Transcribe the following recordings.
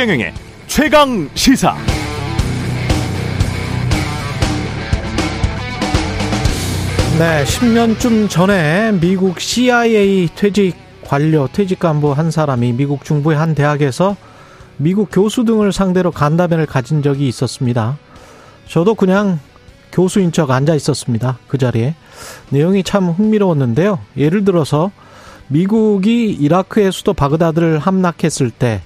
최경영의 최강 시사. 네, 10년쯤 전에 미국 CIA 퇴직 관료, 퇴직 간부 한 사람이 미국 중부의 한 대학에서 미국 교수 등을 상대로 간담회를 가진 적이 있었습니다. 저도 그냥 교수인 척 앉아 있었습니다. 그 자리에. 내용이 참 흥미로웠는데요. 예를 들어서 미국이 이라크의 수도 바그다드를 함락했을 때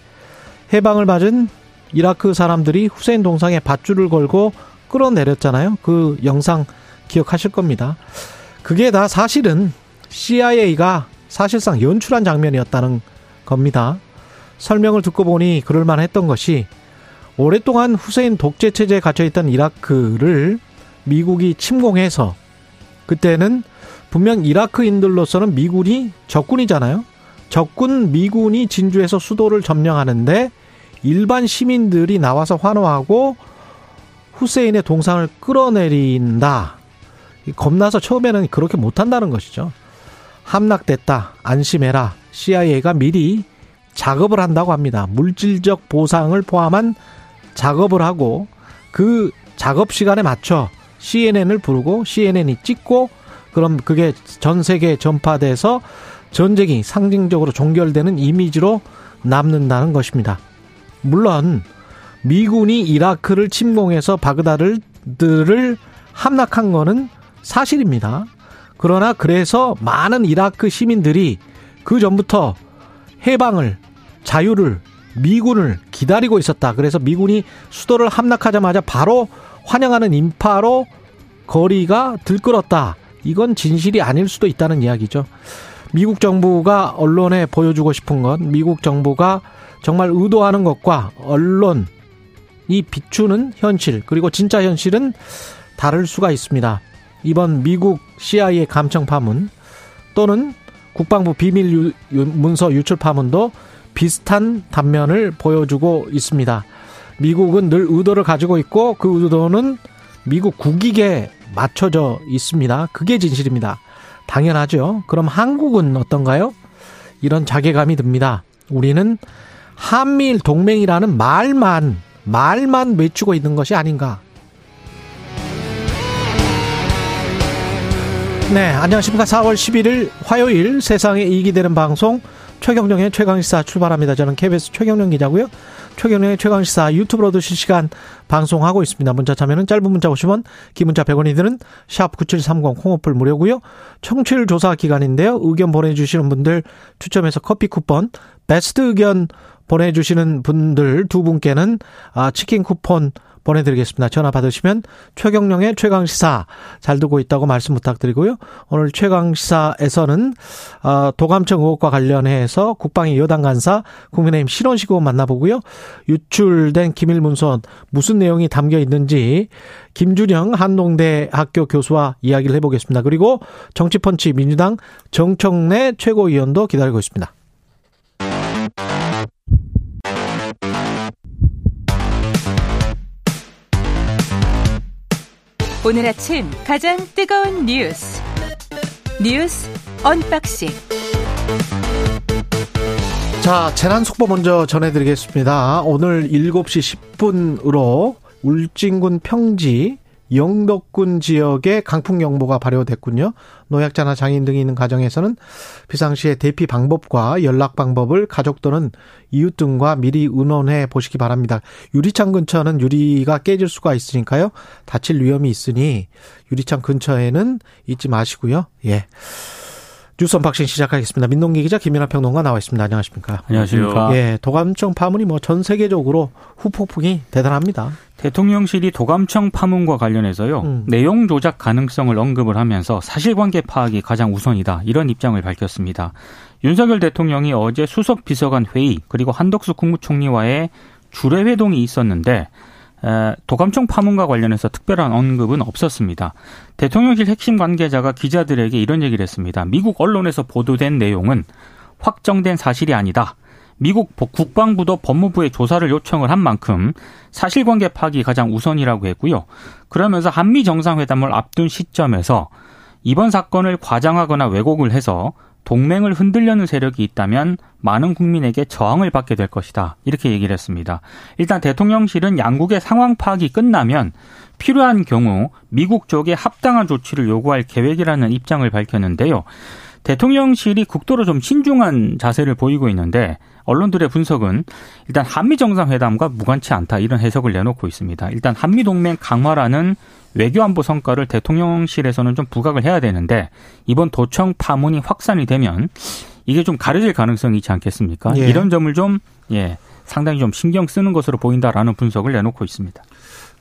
해방을 맞은 이라크 사람들이 후세인 동상에 밧줄을 걸고 끌어내렸잖아요. 그 영상 기억하실 겁니다. 그게 다 사실은 CIA가 사실상 연출한 장면이었다는 겁니다. 설명을 듣고 보니 그럴만 했던 것이 오랫동안 후세인 독재 체제에 갇혀 있던 이라크를 미국이 침공해서 그때는 분명 이라크인들로서는 미군이 적군이잖아요. 적군 미군이 진주에서 수도를 점령하는데 일반 시민들이 나와서 환호하고 후세인의 동상을 끌어내린다. 겁나서 처음에는 그렇게 못한다는 것이죠. 함락됐다. 안심해라. CIA가 미리 작업을 한다고 합니다. 물질적 보상을 포함한 작업을 하고 그 작업 시간에 맞춰 CNN을 부르고 CNN이 찍고 그럼 그게 전 세계에 전파돼서 전쟁이 상징적으로 종결되는 이미지로 남는다는 것입니다. 물론 미군이 이라크를 침공해서 바그다드를 함락한 거는 사실입니다. 그러나 그래서 많은 이라크 시민들이 그 전부터 해방을 자유를 미군을 기다리고 있었다. 그래서 미군이 수도를 함락하자마자 바로 환영하는 인파로 거리가 들끓었다. 이건 진실이 아닐 수도 있다는 이야기죠. 미국 정부가 언론에 보여주고 싶은 건 미국 정부가 정말 의도하는 것과 언론이 비추는 현실 그리고 진짜 현실은 다를 수가 있습니다. 이번 미국 CIA 감청 파문 또는 국방부 비밀 문서 유출 파문도 비슷한 단면을 보여주고 있습니다. 미국은 늘 의도를 가지고 있고 그 의도는 미국 국익에 맞춰져 있습니다. 그게 진실입니다. 당연하죠. 그럼 한국은 어떤가요? 이런 자괴감이 듭니다. 우리는 한미일 동맹이라는 말만, 말만 외치고 있는 것이 아닌가. 네, 안녕하십니까. 4월 11일 화요일 세상에 이익이 되는 방송 최경령의 최강시사 출발합니다. 저는 KBS 최경령 기자고요. 최경령의 최강시사 유튜브로도 실시간 방송하고 있습니다. 문자 참여는 짧은 문자 오시면 기문자 100원이 드는 샵 9730 콩오플 무료고요. 청취율 조사 기간인데요. 의견 보내주시는 분들 추첨해서 커피 쿠폰 베스트 의견 보내주시는 분들 두 분께는 아, 치킨 쿠폰 보내드리겠습니다. 전화 받으시면 최경령의 최강시사 잘 듣고 있다고 말씀 부탁드리고요. 오늘 최강시사에서는 어, 도감청 의혹과 관련해서 국방위 여당 간사 국민의힘 신원식 의원 만나보고요. 유출된 기밀문서 무슨 내용이 담겨 있는지 김준영 한동대 학교 교수와 이야기를 해보겠습니다. 그리고 정치펀치 민주당 정청래 최고위원도 기다리고 있습니다. 오늘 아침 가장 뜨거운 뉴스 뉴스 unboxing 자 재난 속보 먼저 전해드리겠습니다. 오늘 7시 10분으로 울진군 평지 영덕군 지역에 강풍경보가 발효됐군요. 노약자나 장애인 등이 있는 가정에서는 비상시에 대피 방법과 연락 방법을 가족 또는 이웃 등과 미리 의논해 보시기 바랍니다. 유리창 근처는 유리가 깨질 수가 있으니까요. 다칠 위험이 있으니 유리창 근처에는 있지 마시고요. 예. 뉴스 unboxing 시작하겠습니다. 민동기 기자 김민아 평론가 나와 있습니다. 안녕하십니까? 안녕하십니까? 예, 도감청 파문이 뭐 전 세계적으로 후폭풍이 대단합니다. 대통령실이 도감청 파문과 관련해서요. 음. 내용 조작 가능성을 언급을 하면서 사실관계 파악이 가장 우선이다. 이런 입장을 밝혔습니다. 윤석열 대통령이 어제 수석 비서관 회의 그리고 한덕수 국무총리와의 주례 회동이 있었는데 도감청 파문과 관련해서 특별한 언급은 없었습니다. 대통령실 핵심 관계자가 기자들에게 이런 얘기를 했습니다. 미국 언론에서 보도된 내용은 확정된 사실이 아니다. 미국 국방부도 법무부에 조사를 요청을 한 만큼 사실관계 파악이 가장 우선이라고 했고요. 그러면서 한미 정상회담을 앞둔 시점에서 이번 사건을 과장하거나 왜곡을 해서 동맹을 흔들려는 세력이 있다면 많은 국민에게 저항을 받게 될 것이다. 이렇게 얘기를 했습니다. 일단 대통령실은 양국의 상황 파악이 끝나면 필요한 경우 미국 쪽에 합당한 조치를 요구할 계획이라는 입장을 밝혔는데요. 대통령실이 국도로 좀 신중한 자세를 보이고 있는데 언론들의 분석은 일단 한미 정상회담과 무관치 않다 이런 해석을 내놓고 있습니다. 일단 한미 동맹 강화라는 외교안보 성과를 대통령실에서는 좀 부각을 해야 되는데 이번 도청 파문이 확산이 되면 이게 좀 가려질 가능성이 있지 않겠습니까? 예. 이런 점을 좀 예, 상당히 좀 신경 쓰는 것으로 보인다라는 분석을 내놓고 있습니다.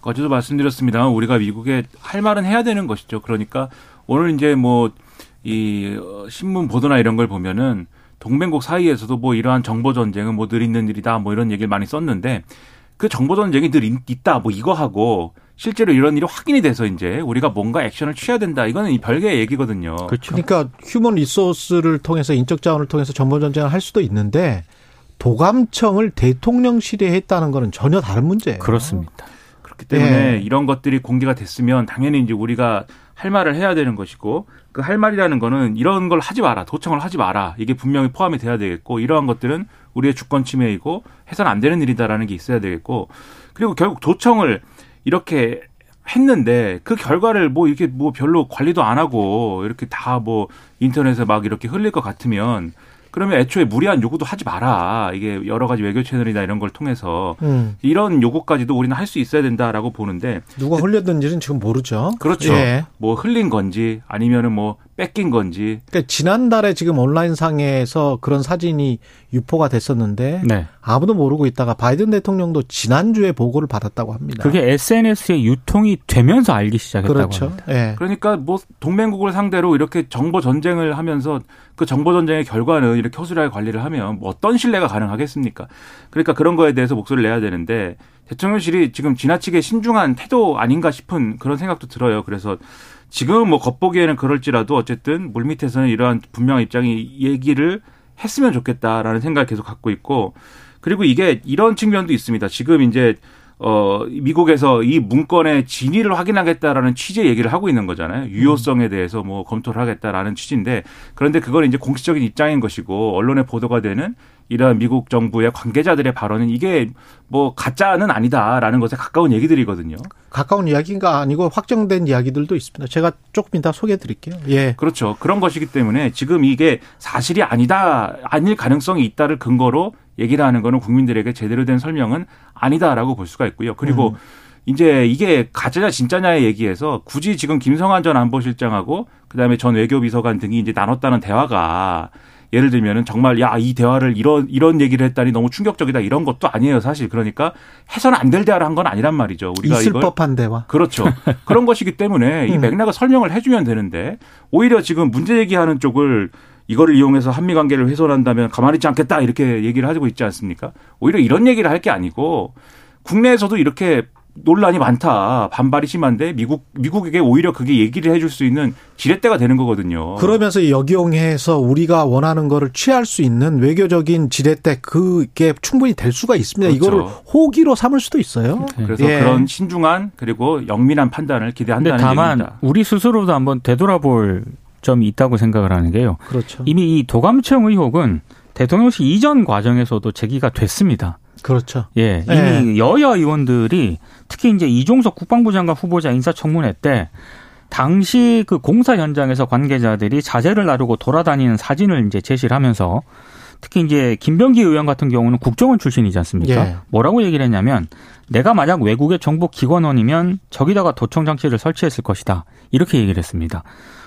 어제도 말씀드렸습니다. 우리가 미국에 할 말은 해야 되는 것이죠. 그러니까 오늘 이제 뭐이 어, 신문 보도나 이런 걸 보면은 동맹국 사이에서도 뭐 이러한 정보 전쟁은 뭐 늘 있는 일이다 뭐 이런 얘기를 많이 썼는데 그 정보 전쟁이 늘 있다 뭐 이거 하고 실제로 이런 일이 확인이 돼서 이제 우리가 뭔가 액션을 취해야 된다 이거는 별개의 얘기거든요. 그렇죠. 그러니까 휴먼 리소스를 통해서 인적 자원을 통해서 정보 전쟁을 할 수도 있는데 도감청을 대통령실에 했다는 거는 전혀 다른 문제예요. 그렇습니다. 그렇기 때문에 네. 이런 것들이 공개가 됐으면 당연히 이제 우리가 할 말을 해야 되는 것이고 그 할 말이라는 거는 이런 걸 하지 마라 도청을 하지 마라 이게 분명히 포함이 돼야 되겠고 이러한 것들은 우리의 주권 침해이고 해서는 안 되는 일이다라는 게 있어야 되겠고 그리고 결국 도청을 이렇게 했는데 그 결과를 뭐 이렇게 뭐 별로 관리도 안 하고 이렇게 다 뭐 인터넷에 막 이렇게 흘릴 것 같으면 그러면 애초에 무리한 요구도 하지 마라. 이게 여러 가지 외교 채널이나 이런 걸 통해서 음. 이런 요구까지도 우리는 할 수 있어야 된다라고 보는데 누가 흘렸는지는 지금 모르죠. 그렇죠. 예. 뭐 흘린 건지 아니면은 뭐 뺏긴 건지. 그러니까 지난달에 지금 온라인 상에서 그런 사진이 유포가 됐었는데 네. 아무도 모르고 있다가 바이든 대통령도 지난주에 보고를 받았다고 합니다. 그게 SNS에 유통이 되면서 알기 시작했다고 그렇죠. 합니다. 네. 그러니까 뭐 동맹국을 상대로 이렇게 정보 전쟁을 하면서 그 정보 전쟁의 결과는 이렇게 허술하게 관리를 하면 뭐 어떤 신뢰가 가능하겠습니까? 그러니까 그런 거에 대해서 목소리를 내야 되는데 대통령실이 지금 지나치게 신중한 태도 아닌가 싶은 그런 생각도 들어요. 그래서 지금 뭐 겉보기에는 그럴지라도 어쨌든 물밑에서는 이러한 분명한 입장이 얘기를 했으면 좋겠다라는 생각을 계속 갖고 있고 그리고 이게 이런 측면도 있습니다. 지금 이제 어 미국에서 이 문건의 진위를 확인하겠다라는 취지의 얘기를 하고 있는 거잖아요. 유효성에 대해서 뭐 검토를 하겠다라는 취지인데 그런데 그건 이제 공식적인 입장인 것이고 언론에 보도가 되는 이러한 미국 정부의 관계자들의 발언은 이게 뭐 가짜는 아니다라는 것에 가까운 얘기들이거든요. 가까운 이야기가 아니고 확정된 이야기들도 있습니다. 제가 조금 이따 소개해 드릴게요. 예. 그렇죠. 그런 것이기 때문에 지금 이게 사실이 아니다, 아닐 가능성이 있다를 근거로 얘기를 하는 거는 국민들에게 제대로 된 설명은 아니다라고 볼 수가 있고요. 그리고 음. 이제 이게 가짜냐 진짜냐의 얘기에서 굳이 지금 김성한 전 안보실장하고 그다음에 전 외교비서관 등이 이제 나눴다는 대화가 예를 들면은 정말 야 이 대화를 이런 이런 얘기를 했다니 너무 충격적이다 이런 것도 아니에요 사실 그러니까 해서는 안 될 대화를 한 건 아니란 말이죠 우리가 있을 이걸 법한 대화 그렇죠 그런 것이기 때문에 이 음. 맥락을 설명을 해주면 되는데 오히려 지금 문제 제기하는 쪽을 이거를 이용해서 한미 관계를 훼손한다면 가만히 있지 않겠다 이렇게 얘기를 하고 있지 않습니까 오히려 이런 얘기를 할 게 아니고 국내에서도 이렇게 논란이 많다. 반발이 심한데 미국 미국에게 오히려 그게 얘기를 해줄 수 있는 지렛대가 되는 거거든요. 그러면서 역용해서 우리가 원하는 거를 취할 수 있는 외교적인 지렛대 그게 충분히 될 수가 있습니다. 그렇죠. 이거를 호기로 삼을 수도 있어요. 네. 그래서 예. 그런 신중한 그리고 영민한 판단을 기대한다는 다만 얘기입니다. 우리 스스로도 한번 되돌아볼 점이 있다고 생각을 하는 게요. 그렇죠. 이미 이 도감청 의혹은 대통령실 이전 과정에서도 제기가 됐습니다. 그렇죠. 예, 이미 예. 여야 의원들이 특히 이제 이종석 국방부 장관 후보자 인사청문회 때 당시 그 공사 현장에서 관계자들이 자재를 나르고 돌아다니는 사진을 이제 제시를 하면서 특히 이제 김병기 의원 같은 경우는 국정원 출신이지 않습니까? 예. 뭐라고 얘기를 했냐면 내가 만약 외국의 정보 기관원이면 저기다가 도청 장치를 설치했을 것이다. 이렇게 얘기를 했습니다.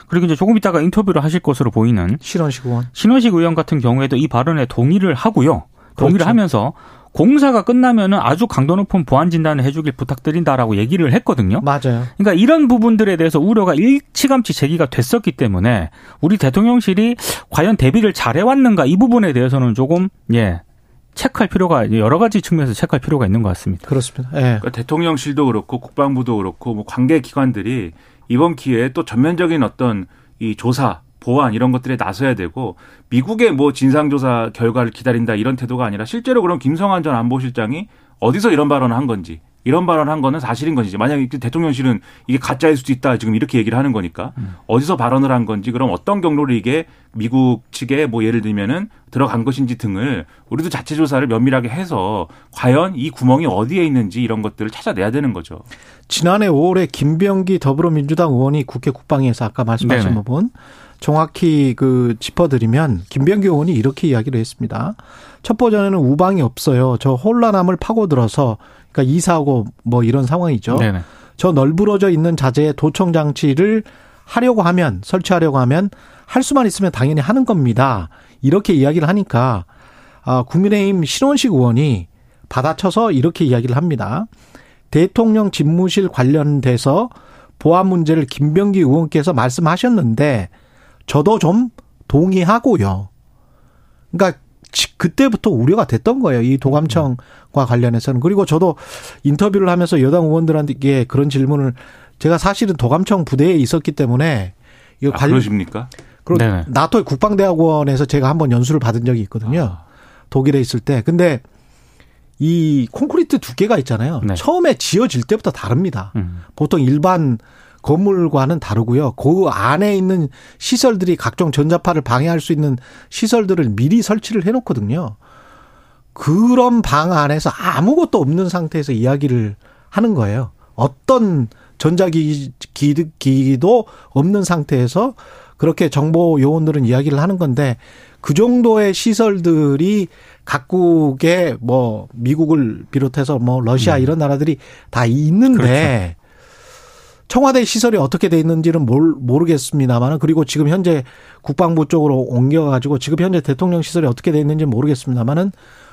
그리고 이제 조금 있다가 인터뷰를 하실 것으로 보이는 신원식 의원. 신원식 의원 같은 경우에도 이 발언에 동의를 하고요. 동의를 그렇죠. 하면서 공사가 끝나면은 아주 강도 높은 보안 진단을 해주길 부탁드린다라고 얘기를 했거든요. 맞아요. 그러니까 이런 부분들에 대해서 우려가 일치감치 제기가 됐었기 때문에 우리 대통령실이 과연 대비를 잘해왔는가 이 부분에 대해서는 조금 예 체크할 필요가 여러 가지 측면에서 체크할 필요가 있는 것 같습니다. 그렇습니다. 예. 그러니까 대통령실도 그렇고 국방부도 그렇고 뭐 관계 기관들이 이번 기회에 또 전면적인 어떤 이 조사 보안 이런 것들에 나서야 되고 미국의 뭐 진상조사 결과를 기다린다 이런 태도가 아니라 실제로 그럼 김성한 전 안보실장이 어디서 이런 발언을 한 건지 이런 발언한 거는 사실인 건지 만약에 대통령실은 이게 가짜일 수도 있다 지금 이렇게 얘기를 하는 거니까 음. 어디서 발언을 한 건지 그럼 어떤 경로로 이게 미국 측에 뭐 예를 들면은 들어간 것인지 등을 우리도 자체 조사를 면밀하게 해서 과연 이 구멍이 어디에 있는지 이런 것들을 찾아내야 되는 거죠. 지난해 5월에 김병기 더불어민주당 의원이 국회 국방위에서 아까 말씀하신 네네. 부분 정확히 그 짚어드리면 김병기 의원이 이렇게 이야기를 했습니다. 첫 버전에는 우방이 없어요. 저 혼란함을 파고들어서 그러니까 이사하고 뭐 이런 상황이죠. 네네. 저 널브러져 있는 자재의 도청 장치를 하려고 하면 설치하려고 하면 할 수만 있으면 당연히 하는 겁니다. 이렇게 이야기를 하니까 아 국민의힘 신원식 의원이 받아쳐서 이렇게 이야기를 합니다. 대통령 집무실 관련돼서 보안 문제를 김병기 의원께서 말씀하셨는데 저도 좀 동의하고요. 그러니까 그때부터 우려가 됐던 거예요. 이 도감청과 관련해서는. 그리고 저도 인터뷰를 하면서 여당 의원들한테 그런 질문을 제가 사실은 도감청 부대에 있었기 때문에 이거 아, 그러십니까? 그리고 네 나토의 국방대학원에서 제가 한번 연수를 받은 적이 있거든요. 아. 독일에 있을 때. 근데 이 콘크리트 두께가 있잖아요. 네. 처음에 지어질 때부터 다릅니다. 음. 보통 일반 건물과는 다르고요. 그 안에 있는 시설들이 각종 전자파를 방해할 수 있는 시설들을 미리 설치를 해놓거든요. 그런 방 안에서 아무것도 없는 상태에서 이야기를 하는 거예요. 어떤 전자기기도 없는 상태에서 그렇게 정보 요원들은 이야기를 하는 건데 그 정도의 시설들이 각국의 뭐 미국을 비롯해서 뭐 러시아 음. 이런 나라들이 다 있는데 그렇죠. 청와대 시설이 어떻게 돼 있는지는 모르겠습니다만은 그리고 지금 현재 국방부 쪽으로 옮겨가지고 지금 현재 대통령 시설이 어떻게 돼 있는지 모르겠습니다만은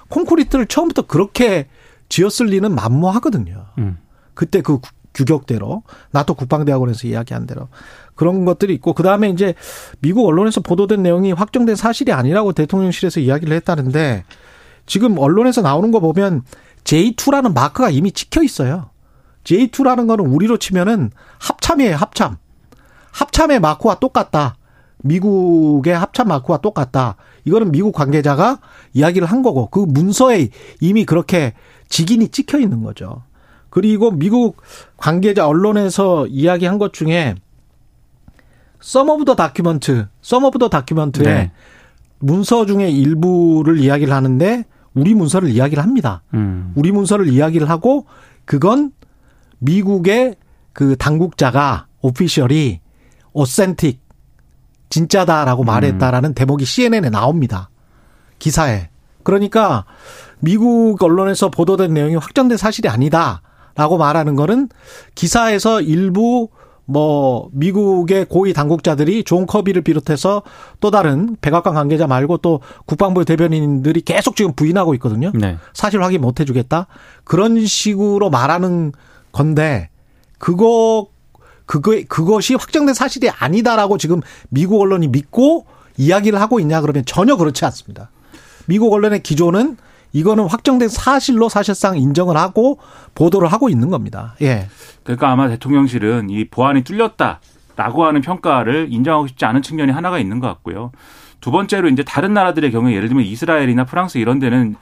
콘크리트를 처음부터 그렇게 지었을 리는 만무하거든요. 음. 그때 그 규격대로 나토 국방대학원에서 이야기한 대로 그런 것들이 있고 그 다음에 이제 미국 언론에서 보도된 내용이 확정된 사실이 아니라고 대통령실에서 이야기를 했다는데 지금 언론에서 나오는 거 보면 J2라는 마크가 이미 찍혀 있어요. J2라는 거는 우리로 치면은 합참이에요, 합참. 합참의 마크와 똑같다. 미국의 합참 마크와 똑같다. 이거는 미국 관계자가 이야기를 한 거고 그 문서에 이미 그렇게 직인이 찍혀 있는 거죠. 그리고 미국 관계자 언론에서 이야기한 것 중에 some of the document, some of the document에 네. 문서 중에 일부를 이야기를 하는데 우리 문서를 이야기를 합니다. 음. 우리 문서를 이야기를 하고 그건 미국의 그 당국자가 official이 authentic 진짜다라고 말했다라는 음. 대목이 CNN에 나옵니다. 기사에. 그러니까 미국 언론에서 보도된 내용이 확정된 사실이 아니다라고 말하는 거는 기사에서 일부 뭐 미국의 고위 당국자들이 존 커비를 비롯해서 또 다른 백악관 관계자 말고 또 국방부 대변인들이 계속 지금 부인하고 있거든요. 네. 사실 확인 못 해주겠다. 그런 식으로 말하는 건데 그거 그거 그것이 확정된 사실이 아니다라고 지금 미국 언론이 믿고 이야기를 하고 있냐 그러면 전혀 그렇지 않습니다. 미국 언론의 기조는 이거는 확정된 사실로 사실상 인정을 하고 보도를 하고 있는 겁니다. 예. 그러니까 아마 대통령실은 이 보안이 뚫렸다라고 하는 평가를 인정하고 싶지 않은 측면이 하나가 있는 것 같고요. 두 번째로 이제 다른 나라들의 경우에 예를 들면 이스라엘이나 프랑스 이런 데는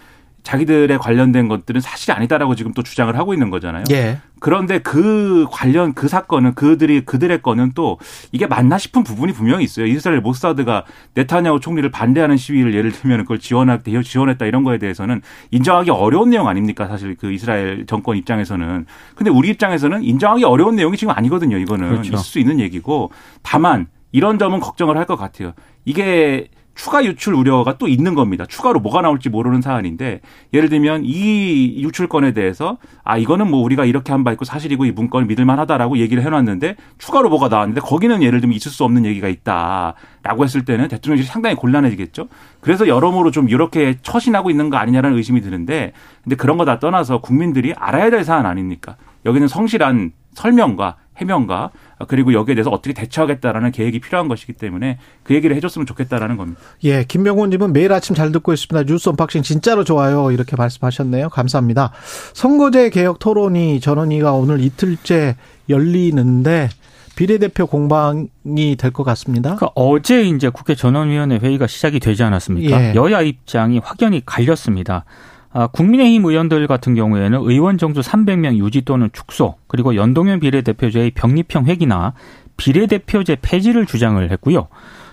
자기들의 관련된 것들은 사실이 아니다라고 지금 또 주장을 하고 있는 거잖아요. 예. 그런데 그 관련 그 사건은 그들이 그들의 거는 또 이게 맞나 싶은 부분이 분명히 있어요. 이스라엘 모사드가 네타냐후 총리를 반대하는 시위를 예를 들면 그걸 지원할 때 지원했다 이런 거에 대해서는 인정하기 어려운 내용 아닙니까? 사실 그 이스라엘 정권 입장에서는. 근데 우리 입장에서는 인정하기 어려운 내용이 지금 아니거든요. 이거는 그렇죠. 있을 수 있는 얘기고 다만 이런 점은 걱정을 할 것 같아요. 이게 추가 유출 우려가 또 있는 겁니다. 추가로 뭐가 나올지 모르는 사안인데 예를 들면 이 유출건에 대해서 아 이거는 뭐 우리가 이렇게 한 바 있고 사실이고 이 문건을 믿을 만하다라고 얘기를 해놨는데 추가로 뭐가 나왔는데 거기는 예를 들면 있을 수 없는 얘기가 있다라고 했을 때는 대통령실이 상당히 곤란해지겠죠. 그래서 여러모로 좀 이렇게 처신하고 있는 거 아니냐라는 의심이 드는데 근데 그런 거 다 떠나서 국민들이 알아야 될 사안 아닙니까? 여기는 성실한 설명과 해명과 그리고 여기에 대해서 어떻게 대처하겠다라는 계획이 필요한 것이기 때문에 그 얘기를 해줬으면 좋겠다라는 겁니다. 예, 김명훈님은 매일 아침 잘 듣고 있습니다. 뉴스 unboxing 진짜로 좋아요 이렇게 말씀하셨네요. 감사합니다. 선거제 개혁 토론이 전원위가 오늘 이틀째 열리는데 비례대표 공방이 될 것 같습니다. 그러니까 어제 이제 국회 전원위원회 회의가 시작이 되지 않았습니까? 예. 여야 입장이 확연히 갈렸습니다. 아, 국민의힘 의원들 같은 경우에는 의원 정수 300명 유지 또는 축소, 그리고 연동형 비례대표제의 병립형 회귀나 비례대표제 폐지를 주장을 했고요.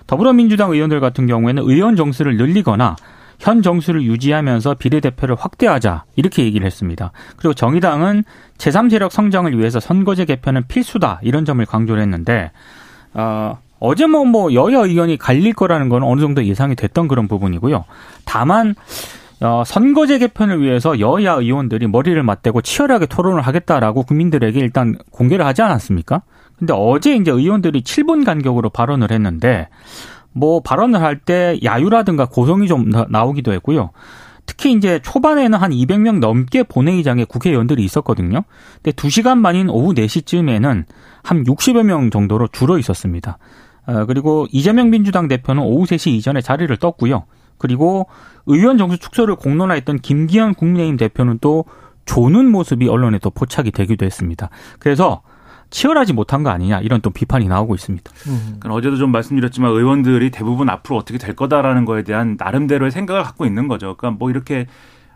더불어민주당 의원들 같은 경우에는 의원 정수를 늘리거나 현 정수를 유지하면서 비례대표를 확대하자 이렇게 얘기를 했습니다. 그리고 정의당은 제3세력 성장을 위해서 선거제 개편은 필수다 이런 점을 강조를 했는데 어, 어제 뭐, 뭐 여야 의견이 갈릴 거라는 건 어느 정도 예상이 됐던 그런 부분이고요. 다만 어, 선거제 개편을 위해서 여야 의원들이 머리를 맞대고 치열하게 토론을 하겠다라고 국민들에게 일단 공개를 하지 않았습니까? 근데 어제 이제 의원들이 7분 간격으로 발언을 했는데 뭐 발언을 할 때 야유라든가 고성이 좀 나오기도 했고요. 특히 이제 초반에는 한 200명 넘게 본회의장에 국회의원들이 있었거든요. 근데 2시간 만인 오후 4시쯤에는 한 60여 명 정도로 줄어 있었습니다. 어, 그리고 이재명 민주당 대표는 오후 3시 이전에 자리를 떴고요. 그리고 의원 정수 축소를 공론화했던 김기현 국민의힘 대표는 또 조는 모습이 언론에 또 포착이 되기도 했습니다. 그래서 치열하지 못한 거 아니냐 이런 또 비판이 나오고 있습니다. 음. 어제도 좀 말씀드렸지만 의원들이 대부분 앞으로 어떻게 될 거다라는 거에 대한 나름대로의 생각을 갖고 있는 거죠. 그러니까 뭐 이렇게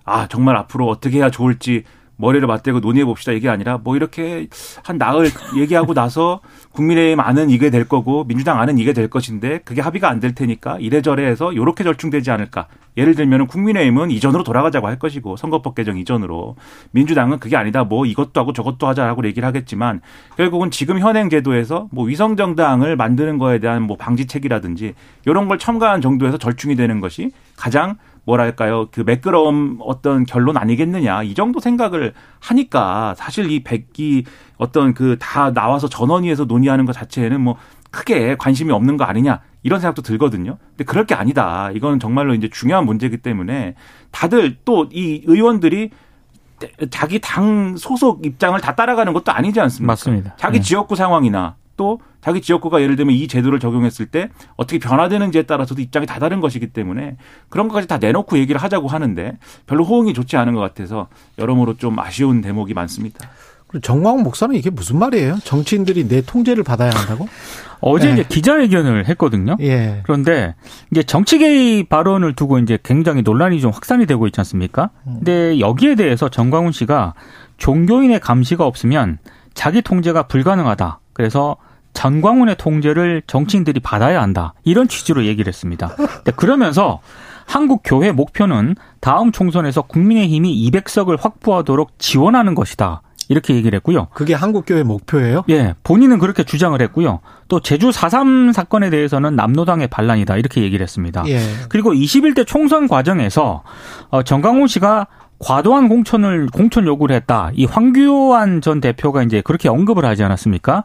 아 정말 앞으로 어떻게 해야 좋을지 머리를 맞대고 논의해 봅시다 이게 아니라 뭐 이렇게 한 나흘 얘기하고 나서 국민의힘 안은 이게 될 거고 민주당 안은 이게 될 것인데 그게 합의가 안 될 테니까 이래저래 해서 요렇게 절충되지 않을까. 예를 들면은 국민의힘은 이전으로 돌아가자고 할 것이고 선거법 개정 이전으로 민주당은 그게 아니다. 뭐 이것도 하고 저것도 하자라고 얘기를 하겠지만 결국은 지금 현행 제도에서 뭐 위성 정당을 만드는 거에 대한 뭐 방지책이라든지 이런 걸 첨가한 정도에서 절충이 되는 것이 가장 뭐랄까요 그 매끄러움 어떤 결론 아니겠느냐 이 정도 생각을 하니까 사실 이 백기 어떤 그 다 나와서 전원위에서 논의하는 것 자체에는 뭐 크게 관심이 없는 거 아니냐 이런 생각도 들거든요. 근데 그럴 게 아니다. 이건 정말로 이제 중요한 문제이기 때문에 다들 또 이 의원들이 자기 당 소속 입장을 다 따라가는 것도 아니지 않습니까? 맞습니다. 자기 네. 지역구 상황이나 또 자기 지역구가 예를 들면 이 제도를 적용했을 때 어떻게 변화되는지에 따라서도 입장이 다 다른 것이기 때문에 그런 것까지 다 내놓고 얘기를 하자고 하는데 별로 호응이 좋지 않은 것 같아서 여러모로 좀 아쉬운 대목이 많습니다. 정광훈 목사는 이게 무슨 말이에요? 정치인들이 내 통제를 받아야 한다고? 어제 네. 이제 기자회견을 했거든요. 예. 그런데 이제 정치 개입 발언을 두고 이제 굉장히 논란이 좀 확산이 되고 있지 않습니까? 음. 근데 여기에 대해서 정광훈 씨가 종교인의 감시가 없으면 자기 통제가 불가능하다. 그래서 전광훈의 통제를 정치인들이 받아야 한다. 이런 취지로 얘기를 했습니다. 그러면서 한국 교회 목표는 다음 총선에서 국민의힘이 200석을 확보하도록 지원하는 것이다. 이렇게 얘기를 했고요. 그게 한국교회 목표예요? 예, 본인은 그렇게 주장을 했고요. 또 제주 4.3 사건에 대해서는 남노당의 반란이다. 이렇게 얘기를 했습니다. 예. 그리고 21대 총선 과정에서 어, 정강훈 씨가 과도한 공천을 공천 요구를 했다. 이 황교안 전 대표가 이제 그렇게 언급을 하지 않았습니까?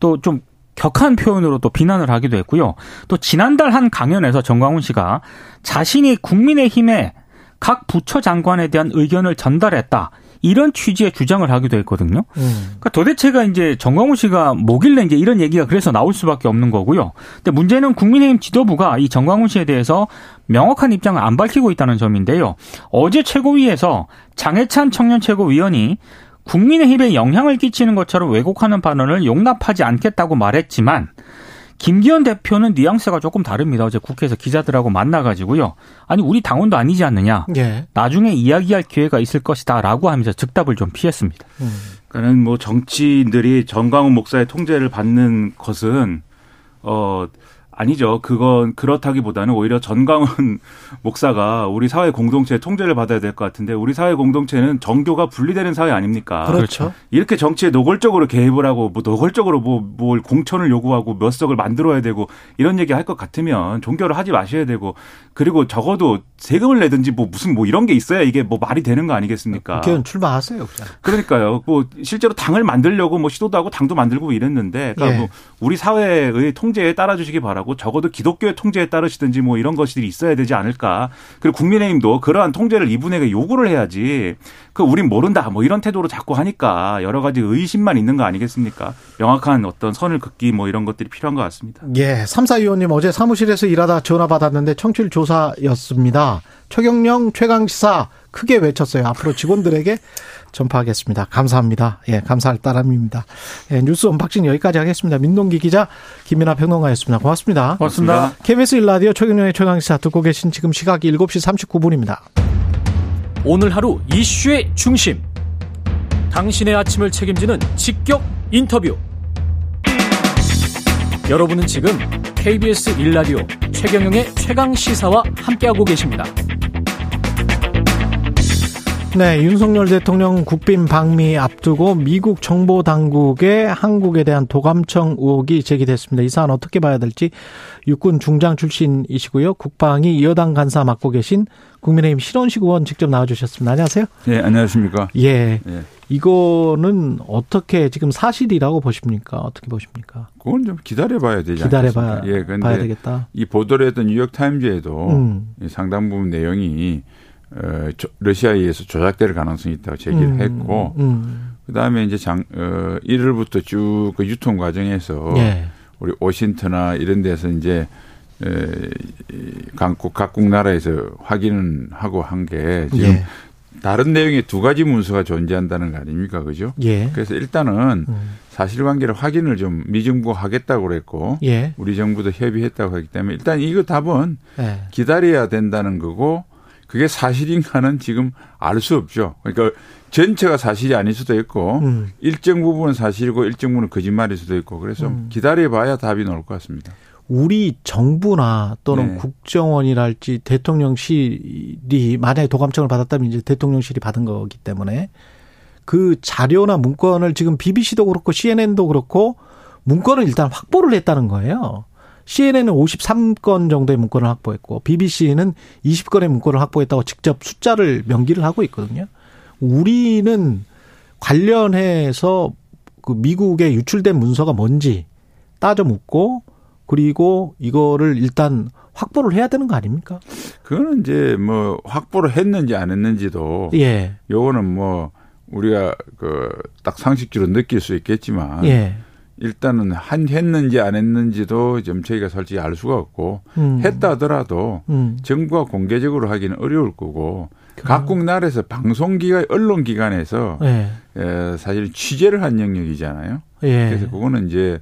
또 좀 격한 표현으로 또 비난을 하기도 했고요. 또 지난달 한 강연에서 정광훈 씨가 자신이 국민의힘에 각 부처 장관에 대한 의견을 전달했다. 이런 취지의 주장을 하기도 했거든요. 음. 그러니까 도대체가 이제 정광훈 씨가 뭐길래 이제 이런 얘기가 그래서 나올 수밖에 없는 거고요. 근데 문제는 국민의힘 지도부가 이 정광훈 씨에 대해서 명확한 입장을 안 밝히고 있다는 점인데요. 어제 최고위에서 장해찬 청년 최고위원이 국민의힘에 영향을 끼치는 것처럼 왜곡하는 발언을 용납하지 않겠다고 말했지만 김기현 대표는 뉘앙스가 조금 다릅니다. 어제 국회에서 기자들하고 만나가지고요. 아니 우리 당원도 아니지 않느냐. 예. 나중에 이야기할 기회가 있을 것이다라고 하면서 즉답을 좀 피했습니다. 음. 그러니까는 뭐 정치인들이 정광훈 목사의 통제를 받는 것은 어 아니죠. 그건 그렇다기보다는 오히려 전광훈 목사가 우리 사회 공동체의 통제를 받아야 될 것 같은데 우리 사회 공동체는 정교가 분리되는 사회 아닙니까? 그렇죠. 이렇게 정치에 노골적으로 개입을 하고 뭐 노골적으로 뭐 뭘 공천을 요구하고 몇 석을 만들어야 되고 이런 얘기 할 것 같으면 종교를 하지 마셔야 되고 그리고 적어도 세금을 내든지 뭐 무슨 뭐 이런 게 있어야 이게 뭐 말이 되는 거 아니겠습니까? 국회의원 출마하세요. 그냥. 그러니까요. 뭐 실제로 당을 만들려고 뭐 시도도 하고 당도 만들고 이랬는데 그러니까 예. 뭐 우리 사회의 통제에 따라주시기 바라고 적어도 기독교의 통제에 따르시든지 뭐 이런 것들이 있어야 되지 않을까. 그리고 국민의힘도 그러한 통제를 이분에게 요구를 해야지 그 우린 모른다 뭐 이런 태도로 자꾸 하니까 여러 가지 의심만 있는 거 아니겠습니까? 명확한 어떤 선을 긋기 뭐 이런 것들이 필요한 것 같습니다. 예. 삼사 의원님 어제 사무실에서 일하다 전화 받았는데 청취율 조사였습니다. 최경령 최강시사 크게 외쳤어요. 앞으로 직원들에게 전파하겠습니다. 감사합니다. 예, 감사할 따름입니다. 예, 뉴스 unboxing 여기까지 하겠습니다. 민동기 기자, 김민아 평론가였습니다. 고맙습니다. 고맙습니다. KBS 일라디오 최경영의 최강시사 듣고 계신 지금 시각 7시 39분입니다. 오늘 하루 이슈의 중심. 당신의 아침을 책임지는 직격 인터뷰. 여러분은 지금 KBS 1라디오 최경영의 최강 시사와 함께하고 계십니다. 네, 윤석열 대통령 국빈 방미 앞두고 미국 정보 당국의 한국에 대한 도감청 의혹이 제기됐습니다. 이 사안 어떻게 봐야 될지 육군 중장 출신이시고요. 국방위 여당 간사 맡고 계신 국민의힘 신원식 의원 직접 나와주셨습니다. 안녕하세요. 네, 안녕하십니까. 예. 네. 이거는 어떻게 지금 사실이라고 보십니까? 어떻게 보십니까? 그건 좀 기다려봐야 되지 기다려봐야 예, 봐야 되겠다. 이 보도를 했던 뉴욕 타임즈에도 음. 상당 부분 내용이 어, 러시아에 의해서 조작될 가능성이 있다고 제기를 음, 했고, 음. 그 다음에 이제 장, 어, 1월부터 쭉 그 유통 과정에서 예. 우리 오신트나 이런 데서 이제 에, 각국 각국 나라에서 확인을 하고 한 게 지금 예. 다른 내용의 두 가지 문서가 존재한다는 거 아닙니까, 그죠? 예. 그래서 일단은 음. 사실관계를 확인을 좀 미정부가 하겠다고 그랬고, 예. 우리 정부도 협의했다고 하기 때문에 일단 이거 답은 예. 기다려야 된다는 거고, 그게 사실인가는 지금 알 수 없죠. 그러니까 전체가 사실이 아닐 수도 있고 음. 일정 부분은 사실이고 일정 부분은 거짓말일 수도 있고 그래서 음. 기다려봐야 답이 나올 것 같습니다. 우리 정부나 또는 네. 국정원이랄지 대통령실이 만약에 도감청을 받았다면 이제 대통령실이 받은 거기 때문에 그 자료나 문건을 지금 BBC도 그렇고 CNN도 그렇고 문건을 일단 확보를 했다는 거예요. CNN은 53건 정도의 문건을 확보했고 BBC는 20건의 문건을 확보했다고 직접 숫자를 명기를 하고 있거든요. 우리는 관련해서 그 미국에 유출된 문서가 뭔지 따져 묻고 그리고 이거를 일단 확보를 해야 되는 거 아닙니까? 그거는 이제 뭐 확보를 했는지 안 했는지도 예. 요거는 뭐 우리가 그 딱 상식적으로 느낄 수 있겠지만 예. 일단은 한 했는지 안 했는지도 좀 저희가 솔직히 알 수가 없고 음. 했다 하더라도 음. 정부가 공개적으로 하기는 어려울 거고 그 각국 나라에서 방송기관 언론기관에서 예. 에, 사실 취재를 한 영역이잖아요. 예. 그래서 그거는 이제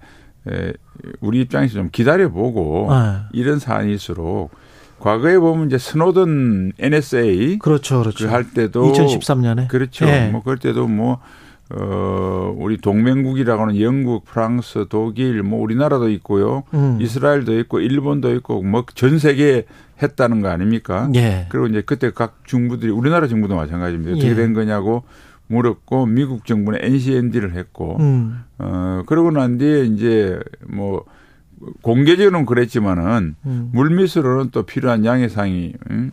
에, 우리 입장에서 좀 기다려보고 아. 이런 사안일수록 과거에 보면 이제 스노든 NSA 그렇죠, 그렇죠. 그 할 때도 2013년에 그렇죠. 예. 뭐 그럴 때도 뭐 어, 우리 동맹국이라고 하는 영국, 프랑스, 독일, 뭐 우리나라도 있고요. 음. 이스라엘도 있고 일본도 있고 뭐 전 세계에 했다는 거 아닙니까? 예. 그리고 이제 그때 각 정부들이 우리나라 정부도 마찬가지입니다. 어떻게 예. 된 거냐고 물었고 미국 정부는 NCND를 했고 음. 어 그러고 난 뒤에 이제 뭐 공개적으로는 그랬지만은 음. 물밑으로는 또 필요한 양의 상이 음,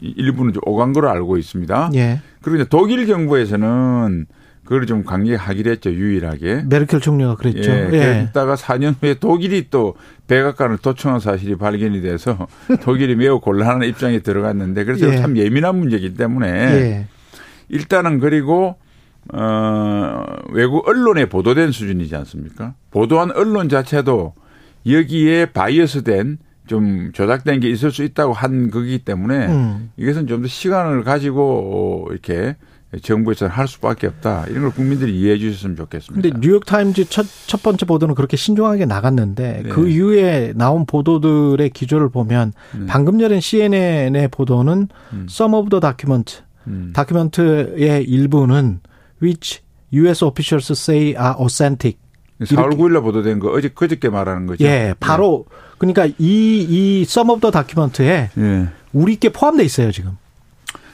일부는 좀 오간 걸로 알고 있습니다. 예. 그리고 이제 독일 정부에서는 그걸 좀 강력하기로 했죠 유일하게. 메르켈 총리가 그랬죠. 예. 예. 그러다가 4년 후에 독일이 또 백악관을 도청한 사실이 발견이 돼서 독일이 매우 곤란한 입장에 들어갔는데 그래서 예. 참 예민한 문제이기 때문에 예. 일단은 그리고 어 외국 언론에 보도된 수준이지 않습니까? 보도한 언론 자체도 여기에 바이어스된 좀 조작된 게 있을 수 있다고 한 거기 때문에 음. 이것은 좀 더 시간을 가지고 이렇게 정부에서는 할 수밖에 없다. 이런 걸 국민들이 이해해 주셨으면 좋겠습니다. 근데 뉴욕타임즈 첫, 첫 번째 보도는 그렇게 신중하게 나갔는데 네. 그 이후에 나온 보도들의 기조를 보면 네. 방금 전에 CNN의 보도는 음. Some of the document, 음. 다큐멘트의 일부는 which U.S. officials say are authentic. 4월 9일날 보도된 거 어제 그저께 말하는 거죠. 예, 바로 네. 그러니까 이 이 Some of the document에 예. 우리 게 포함돼 있어요 지금.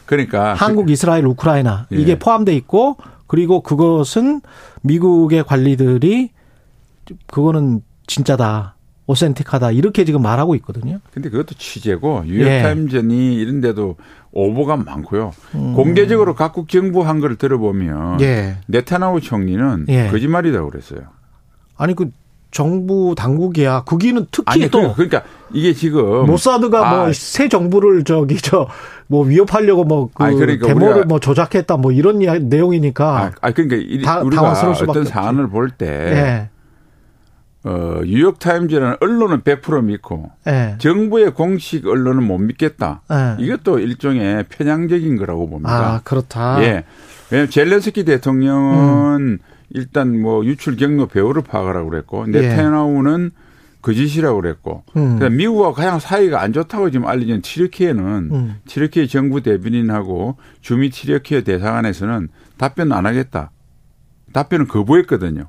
그러니까 한국, 이스라엘, 우크라이나 예. 이게 포함돼 있고 그리고 그것은 미국의 관리들이 그거는 진짜다. 오센틱하다 이렇게 지금 말하고 있거든요. 근데 그것도 취재고 뉴욕타임즈니 예. 이런 데도 오보가 많고요. 음. 공개적으로 각국 정부 한 거를 들어보면 예. 네타나후 총리는 예. 거짓말이라고 그랬어요. 아니 그 정부 당국이야. 거기는 특히 아니, 또 그러니까 이게 지금 모사드가 아. 뭐새 정부를 저기 저 뭐 위협하려고 뭐그 그러니까 데모를 뭐 조작했다 뭐 이런 내용이니까. 아, 아 그러니까 이, 다, 우리가 어떤 사안을 볼때 네. 어, 뉴욕 타임즈라는 언론은 100% 믿고 네. 정부의 공식 언론은 못 믿겠다. 네. 이것도 일종의 편향적인 거라고 봅니다. 아 그렇다. 예. 왜냐하면 젤렌스키 대통령은 음. 일단 뭐 유출 경로 배우를 파악하라고 그랬고 네테나우는 예. 거짓이라고 그랬고 음. 그다음 미국과 가장 사이가 안 좋다고 지금 알려진 티르키에는 음. 티르키 정부 대변인하고 주미 티르키예 대사관에서는 답변 안 하겠다. 답변을 거부했거든요.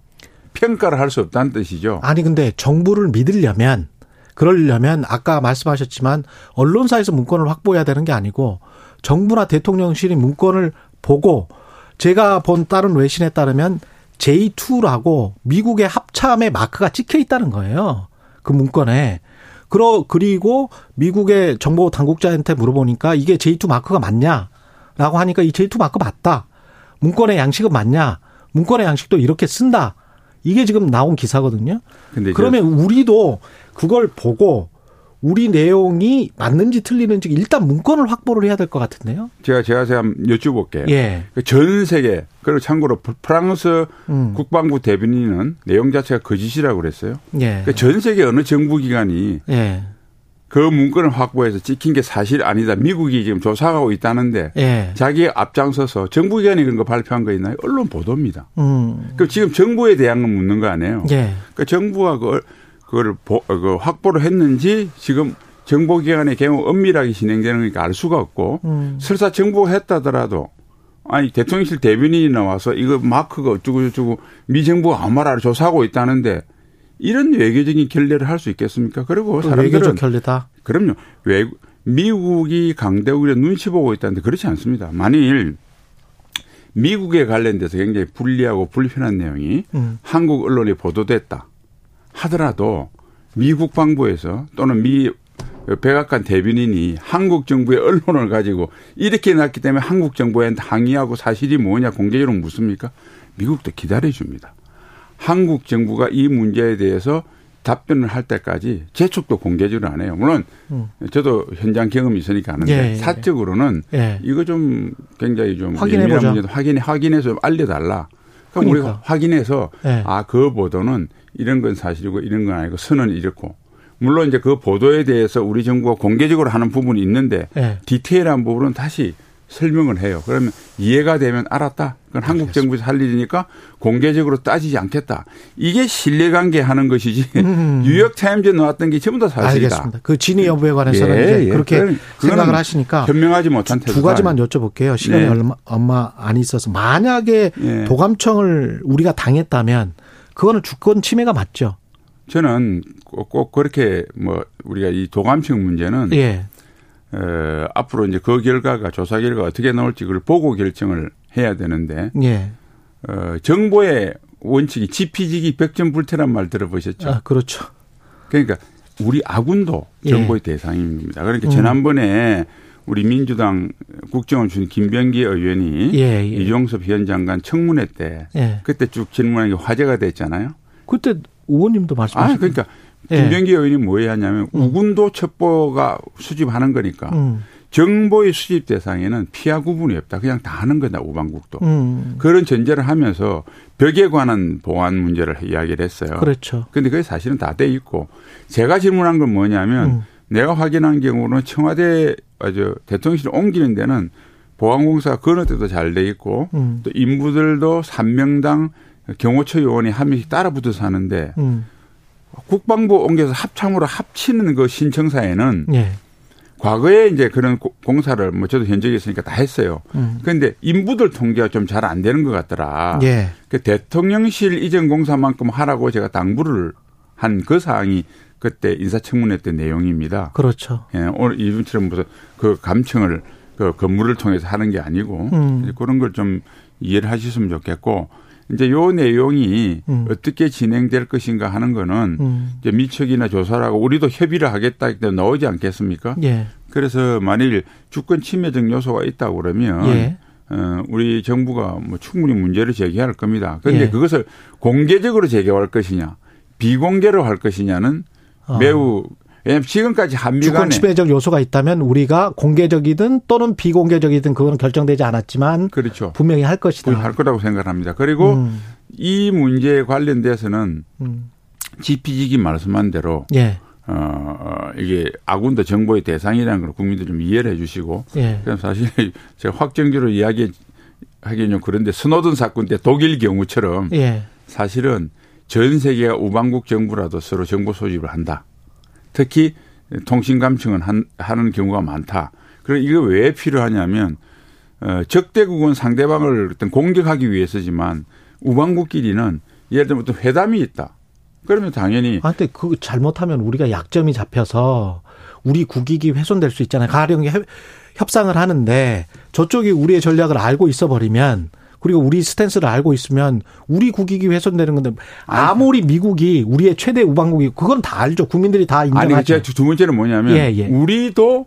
평가를 할 수 없다는 뜻이죠. 아니 근데 정부를 믿으려면 그러려면 아까 말씀하셨지만 언론사에서 문건을 확보해야 되는 게 아니고 정부나 대통령실이 문건을 보고 제가 본 다른 외신에 따르면 J2라고 미국의 합참의 마크가 찍혀 있다는 거예요. 그 문건에. 그러, 그리고 미국의 정보 당국자한테 물어보니까 이게 J2 마크가 맞냐? 라고 하니까 이 J2 마크 맞다. 문건의 양식은 맞냐? 문건의 양식도 이렇게 쓴다. 이게 지금 나온 기사거든요. 그러면 우리도 그걸 보고 우리 내용이 맞는지 틀리는지 일단 문건을 확보를 해야 될 것 같은데요. 제가 제가 제가 여쭤볼게요. 예. 그전 세계 그리고 참고로 프랑스 음. 국방부 대변인은 내용 자체가 거짓이라고 그랬어요. 예. 그러니까 전 세계 어느 정부 기관이 예. 그 문건을 확보해서 찍힌 게 사실 아니다. 미국이 지금 조사하고 있다는데 예. 자기 앞장서서 정부기관이 그런 거 발표한 거 있나요? 언론 보도입니다. 음. 그 지금 정부에 대한 건 묻는 거 아니에요. 예. 그러니까 정부가 그걸 그걸 그 확보를 했는지 지금 정보기관의 경우 엄밀하게 진행되는 거니까 알 수가 없고 음. 설사 정부가 했다더라도 아니 대통령실 대변인이 나와서 이거 마크가 어쩌고 저쩌고 미 정부가 아무 말 안 조사하고 있다는데 이런 외교적인 결례를 할 수 있겠습니까? 그리고 사람들은 외교적 결례다. 그럼요. 외 미국이 강대국에 눈치 보고 있다는데 그렇지 않습니다. 만일 미국에 관련돼서 굉장히 불리하고 불편한 내용이 음. 한국 언론에 보도됐다. 하더라도 미 국방부에서 또는 미 백악관 대변인이 한국 정부의 언론을 가지고 이렇게 났기 때문에 한국 정부에 항의하고 사실이 뭐냐 공개적으로 묻습니까? 미국도 기다려줍니다. 한국 정부가 이 문제에 대해서 답변을 할 때까지 재촉도 공개적으로 안 해요. 물론 음. 저도 현장 경험이 있으니까 아는데 예, 예. 사적으로는 예. 이거 좀 굉장히 좀 확인해 보자. 문제도 확인 확인해서 알려달라. 그럼 그러니까. 우리가 확인해서 예. 아그 보도는 이런 건 사실이고 이런 건 아니고 선은 이렇고 물론 이제 그 보도에 대해서 우리 정부가 공개적으로 하는 부분이 있는데 네. 디테일한 부분은 다시 설명을 해요. 그러면 이해가 되면 알았다. 그건 한국 정부에서 할 일이니까 공개적으로 따지지 않겠다. 이게 신뢰관계 하는 것이지 음. 뉴욕 타임즈에 나왔던 게 전부 다 사실이다. 알겠습니다. 그 진위 여부에 관해서는 예, 이제 예. 그렇게 생각을 하시니까 현명하지 못한 태도 두 가지만 여쭤볼게요. 시간이 네. 얼마, 얼마 안 있어서 만약에 네. 도감청을 우리가 당했다면 그거는 주권 침해가 맞죠. 저는 꼭, 꼭 그렇게 뭐 우리가 이 도감청 문제는 예. 어, 앞으로 이제 그 결과가 조사 결과 가 어떻게 나올지 그걸 보고 결정을 해야 되는데 예. 어, 정보의 원칙이 지피지기 백전 불태란 말 들어보셨죠? 아, 그렇죠. 그러니까 우리 아군도 예. 정보의 예. 대상입니다. 그러니까 음. 지난번에 우리 민주당 국정원 준 김병기 의원이 예, 예. 이종섭 현 장관 청문회 때 예. 그때 쭉 질문한 게 화제가 됐잖아요. 그때 의원님도 말씀하셨죠. 아, 그러니까 예. 김병기 의원이 뭐 하냐면 음. 우군도 첩보가 수집하는 거니까 음. 정보의 수집 대상에는 피하 구분이 없다. 그냥 다 하는 거다 우방국도. 음. 그런 전제를 하면서 벽에 관한 보안 문제를 이야기를 했어요. 그렇죠. 근데 그게 사실은 다 돼 있고 제가 질문한 건 뭐냐면 음. 내가 확인한 경우는 청와대 아주 대통령실 옮기는 데는 보안공사가 그런 때도 잘 돼 있고 음. 또 인부들도 3명당 경호처 요원이 한 명씩 따라 붙어서 하는데 음. 국방부 옮겨서 합참으로 합치는 그 신청사에는 예. 과거에 이제 그런 공사를 뭐 저도 현직에 있으니까 다 했어요. 음. 그런데 인부들 통계가 좀 잘 안 되는 것 같더라. 예. 그 대통령실 이전 공사만큼 하라고 제가 당부를 한 그 사항이 그때 인사청문회 때 내용입니다. 그렇죠. 예, 오늘 이분처럼 무슨 그 감청을 그 건물을 통해서 하는 게 아니고 음. 그런 걸 좀 이해를 하셨으면 좋겠고 이제 요 내용이 음. 어떻게 진행될 것인가 하는 거는 음. 이제 미척이나 조사라고 우리도 협의를 하겠다 때 나오지 않겠습니까? 예. 그래서 만일 주권 침해적 요소가 있다고 그러면 예. 어, 우리 정부가 뭐 충분히 문제를 제기할 겁니다. 그런데 예. 그것을 공개적으로 제기할 것이냐, 비공개로 할 것이냐는 어. 매우 왜냐하면 지금까지 한미 주권 침해적 요소가 있다면 우리가 공개적이든 또는 비공개적이든 그거는 결정되지 않았지만 그렇죠. 분명히 할 것이다. 할 거라고 생각합니다. 그리고 음. 이 문제에 관련돼서는 음. 지피지기 말씀한 대로 예. 어, 이게 아군도 정보의 대상이라는 걸 국민들 좀 이해를 해 주시고. 예. 그럼 사실 제가 확정적으로 이야기 하기는 좀 그런데 스노든 사건 때 독일 경우처럼 예. 사실은 전 세계가 우방국 정부라도 서로 정보 소집을 한다. 특히 통신 감청은 한, 하는 경우가 많다. 그리고 이거 왜 필요하냐면 어, 적대국은 상대방을 어떤 공격하기 위해서지만 우방국끼리는 예를 들면 어떤 회담이 있다. 그러면 당연히 아 근데 그 잘못하면 우리가 약점이 잡혀서 우리 국익이 훼손될 수 있잖아요. 가령 협상을 하는데 저쪽이 우리의 전략을 알고 있어 버리면 그리고 우리 스탠스를 알고 있으면 우리 국익이 훼손되는 건데 아무리 미국이 우리의 최대 우방국이 그건 다 알죠. 국민들이 다 인정하죠. 아니, 제가 두 번째는 뭐냐면 예, 예. 우리도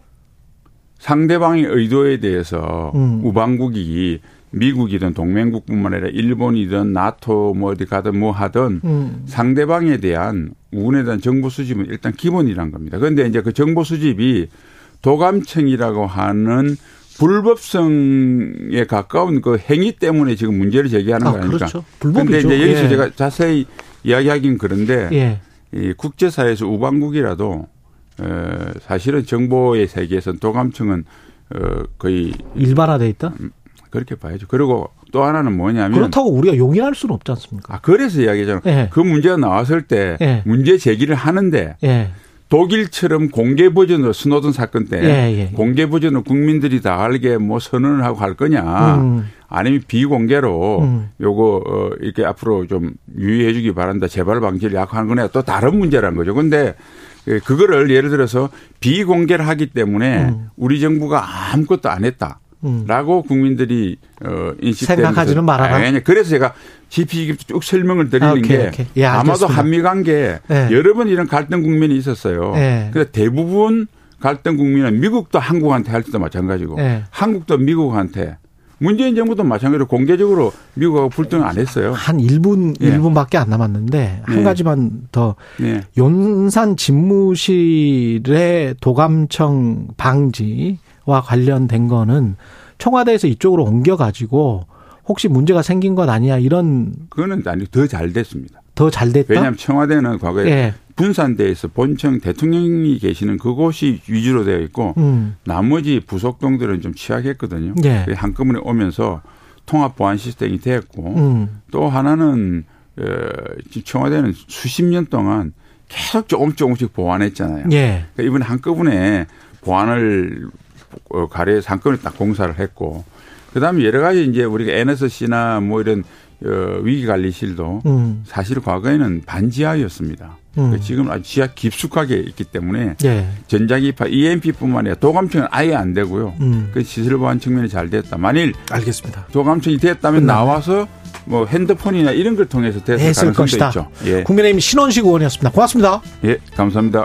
상대방의 의도에 대해서 음. 우방국이 미국이든 동맹국뿐만 아니라 일본이든 나토 뭐 어디 가든 뭐 하든 음. 상대방에 대한 우군에 대한 정보 수집은 일단 기본이란 겁니다. 그런데 이제 그 정보 수집이 도감청이라고 하는 불법성에 가까운 그 행위 때문에 지금 문제를 제기하는 아, 거 아닙니까? 그렇죠. 그런데 이제 여기서 예. 제가 자세히 이야기하긴 그런데 예. 이 국제사회에서 우방국이라도 어, 사실은 정보의 세계에서 도감청은 어, 거의 일반화돼 있다. 음, 그렇게 봐야죠. 그리고 또 하나는 뭐냐면 그렇다고 우리가 용인할 수는 없지 않습니까? 아 그래서 이야기잖아요. 예. 그 문제가 나왔을 때 예. 문제 제기를 하는데 예. 독일처럼 공개 버전으로 스노든 사건 때 예, 예. 공개 버전으로 국민들이 다 알게 뭐 선언을 하고 할 거냐 음. 아니면 비공개로 음. 요거 어 이렇게 앞으로 좀 유의해 주기 바란다 재발 방지를 약화하는 거냐 또 다른 문제라는 거죠. 근데 그 그거를 예를 들어서 비공개를 하기 때문에 음. 우리 정부가 아무것도 안 했다. 라고 국민들이 어 인식되는 생각하지는 말아라. 아니, 그래서 제가 GP 쭉 설명을 드리는 아, 오케이, 게 오케이. 예, 아마도 한미 관계 예. 여러 번 이런 갈등 국면이 있었어요. 예. 그래서 대부분 갈등 국민은 미국도 한국한테 할 때도 마찬가지고 예. 한국도 미국한테 문재인 정부도 마찬가지로 공개적으로 미국하고 불등 안 했어요. 한 1분, 예. 1분밖에 안 남았는데 한 예. 가지만 더 예. 용산 집무실의 도감청 방지 와 관련된 거는 청와대에서 이쪽으로 옮겨가지고 혹시 문제가 생긴 것 아니야 이런 그거는 아니 더 잘 됐습니다. 더 잘 됐다. 왜냐하면 청와대는 과거에 예. 분산대에서 본청 대통령이 계시는 그곳이 위주로 되어 있고 음. 나머지 부속동들은 좀 취약했거든요. 예. 한꺼번에 오면서 통합 보안 시스템이 됐고 음. 또 하나는 어, 청와대는 수십 년 동안 계속 조금 조금씩 보완했잖아요. 예. 그러니까 이번에 한꺼번에 보안을 어, 가려 한꺼번에 딱 공사를 했고 그다음에 여러 가지 이제 우리가 NSC나 뭐 이런 어, 위기 관리실도 음. 사실 과거에는 반지하였습니다. 음. 그러니까 지금 아주 지하 깊숙하게 있기 때문에 예. 전자기파 EMP뿐만 아니라 도감청은 아예 안 되고요. 음. 그 시설 보안 측면이 잘 됐다. 만일 알겠습니다. 도감청이 됐다면 끝나네. 나와서 뭐 핸드폰이나 이런 걸 통해서 됐을 가능성도 것이다. 있죠. 예. 국민의힘 신원식 의원이었습니다. 고맙습니다. 예, 감사합니다.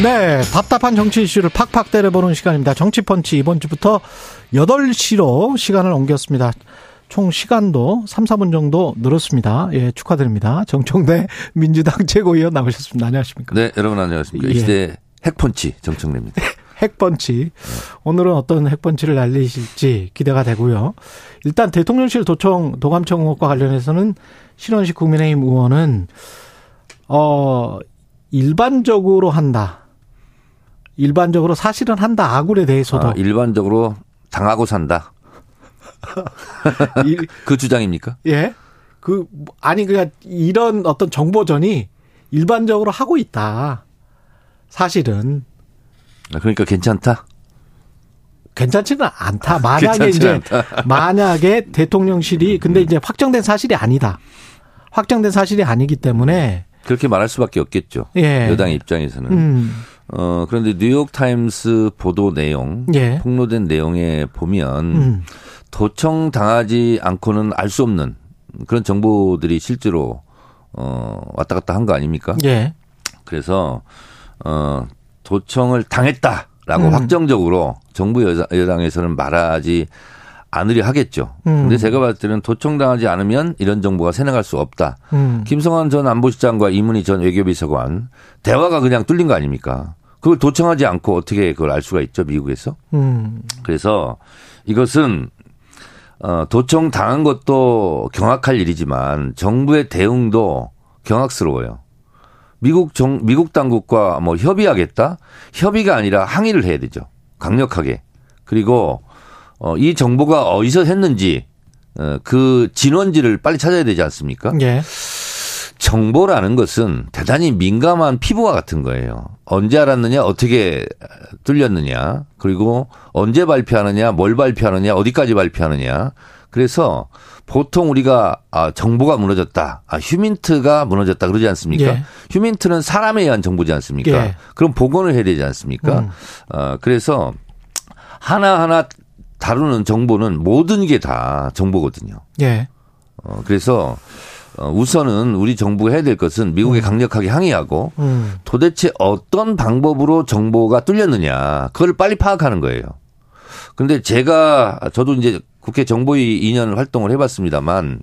네, 답답한 정치 이슈를 팍팍 때려보는 시간입니다. 정치펀치 이번 주부터 8시로 시간을 옮겼습니다. 총 시간도 3, 4분 정도 늘었습니다. 예, 축하드립니다. 정청래 민주당 최고위원 나오셨습니다. 안녕하십니까? 네, 여러분 안녕하십니까? 예. 이 시대 핵펀치 정청래입니다. 핵펀치. 오늘은 어떤 핵펀치를 날리실지 기대가 되고요. 일단 대통령실 도청 도감청 의혹과 관련해서는 신원식 국민의힘 의원은 어 일반적으로 한다. 일반적으로 사실은 한다 아굴에 대해서도 아, 일반적으로 당하고 산다. 그 주장입니까? 예. 그 아니 그니까 이런 어떤 정보전이 일반적으로 하고 있다. 사실은. 아, 그러니까 괜찮다. 괜찮지는 않다. 만약에 이제 않다. 만약에 대통령실이 근데 이제 확정된 사실이 아니다. 확정된 사실이 아니기 때문에 그렇게 말할 수밖에 없겠죠. 예. 여당 입장에서는. 음. 어, 그런데 뉴욕 타임스 보도 내용, 예. 폭로된 내용에 보면 음. 도청 당하지 않고는 알 수 없는 그런 정보들이 실제로 어, 왔다 갔다 한 거 아닙니까? 예. 그래서 어, 도청을 당했다. 음. 확정적으로 정부 여당에서는 말하지 않으려 하겠죠. 음. 근데 제가 봤을 때는 도청당하지 않으면 이런 정보가 새나갈 수 없다. 음. 김성환 전 안보실장과 이문희 전 외교비서관 대화가 그냥 뚫린 거 아닙니까? 그걸 도청하지 않고 어떻게 그걸 알 수가 있죠 미국에서? 음. 그래서 이것은 어, 도청 당한 것도 경악할 일이지만 정부의 대응도 경악스러워요. 미국 정 미국 당국과 뭐 협의하겠다? 협의가 아니라 항의를 해야 되죠. 강력하게. 그리고 어, 이 정보가 어디서 했는지 어, 그 진원지를 빨리 찾아야 되지 않습니까? 예. 정보라는 것은 대단히 민감한 피부와 같은 거예요. 언제 알았느냐, 어떻게 뚫렸느냐, 그리고 언제 발표하느냐, 뭘 발표하느냐, 어디까지 발표하느냐. 그래서 보통 우리가 아, 정보가 무너졌다. 아, 휴민트가 무너졌다 그러지 않습니까? 예. 휴민트는 사람에 의한 정보지 않습니까? 예. 그럼 복원을 해야 되지 않습니까? 음. 어, 그래서 하나하나 다루는 정보는 모든 게 다 정보거든요. 예. 어, 그래서 어, 우선은 우리 정부가 해야 될 것은 미국에 음. 강력하게 항의하고 음. 도대체 어떤 방법으로 정보가 뚫렸느냐 그걸 빨리 파악하는 거예요. 근데 제가 저도 이제 국회 정보위 2년 활동을 해봤습니다만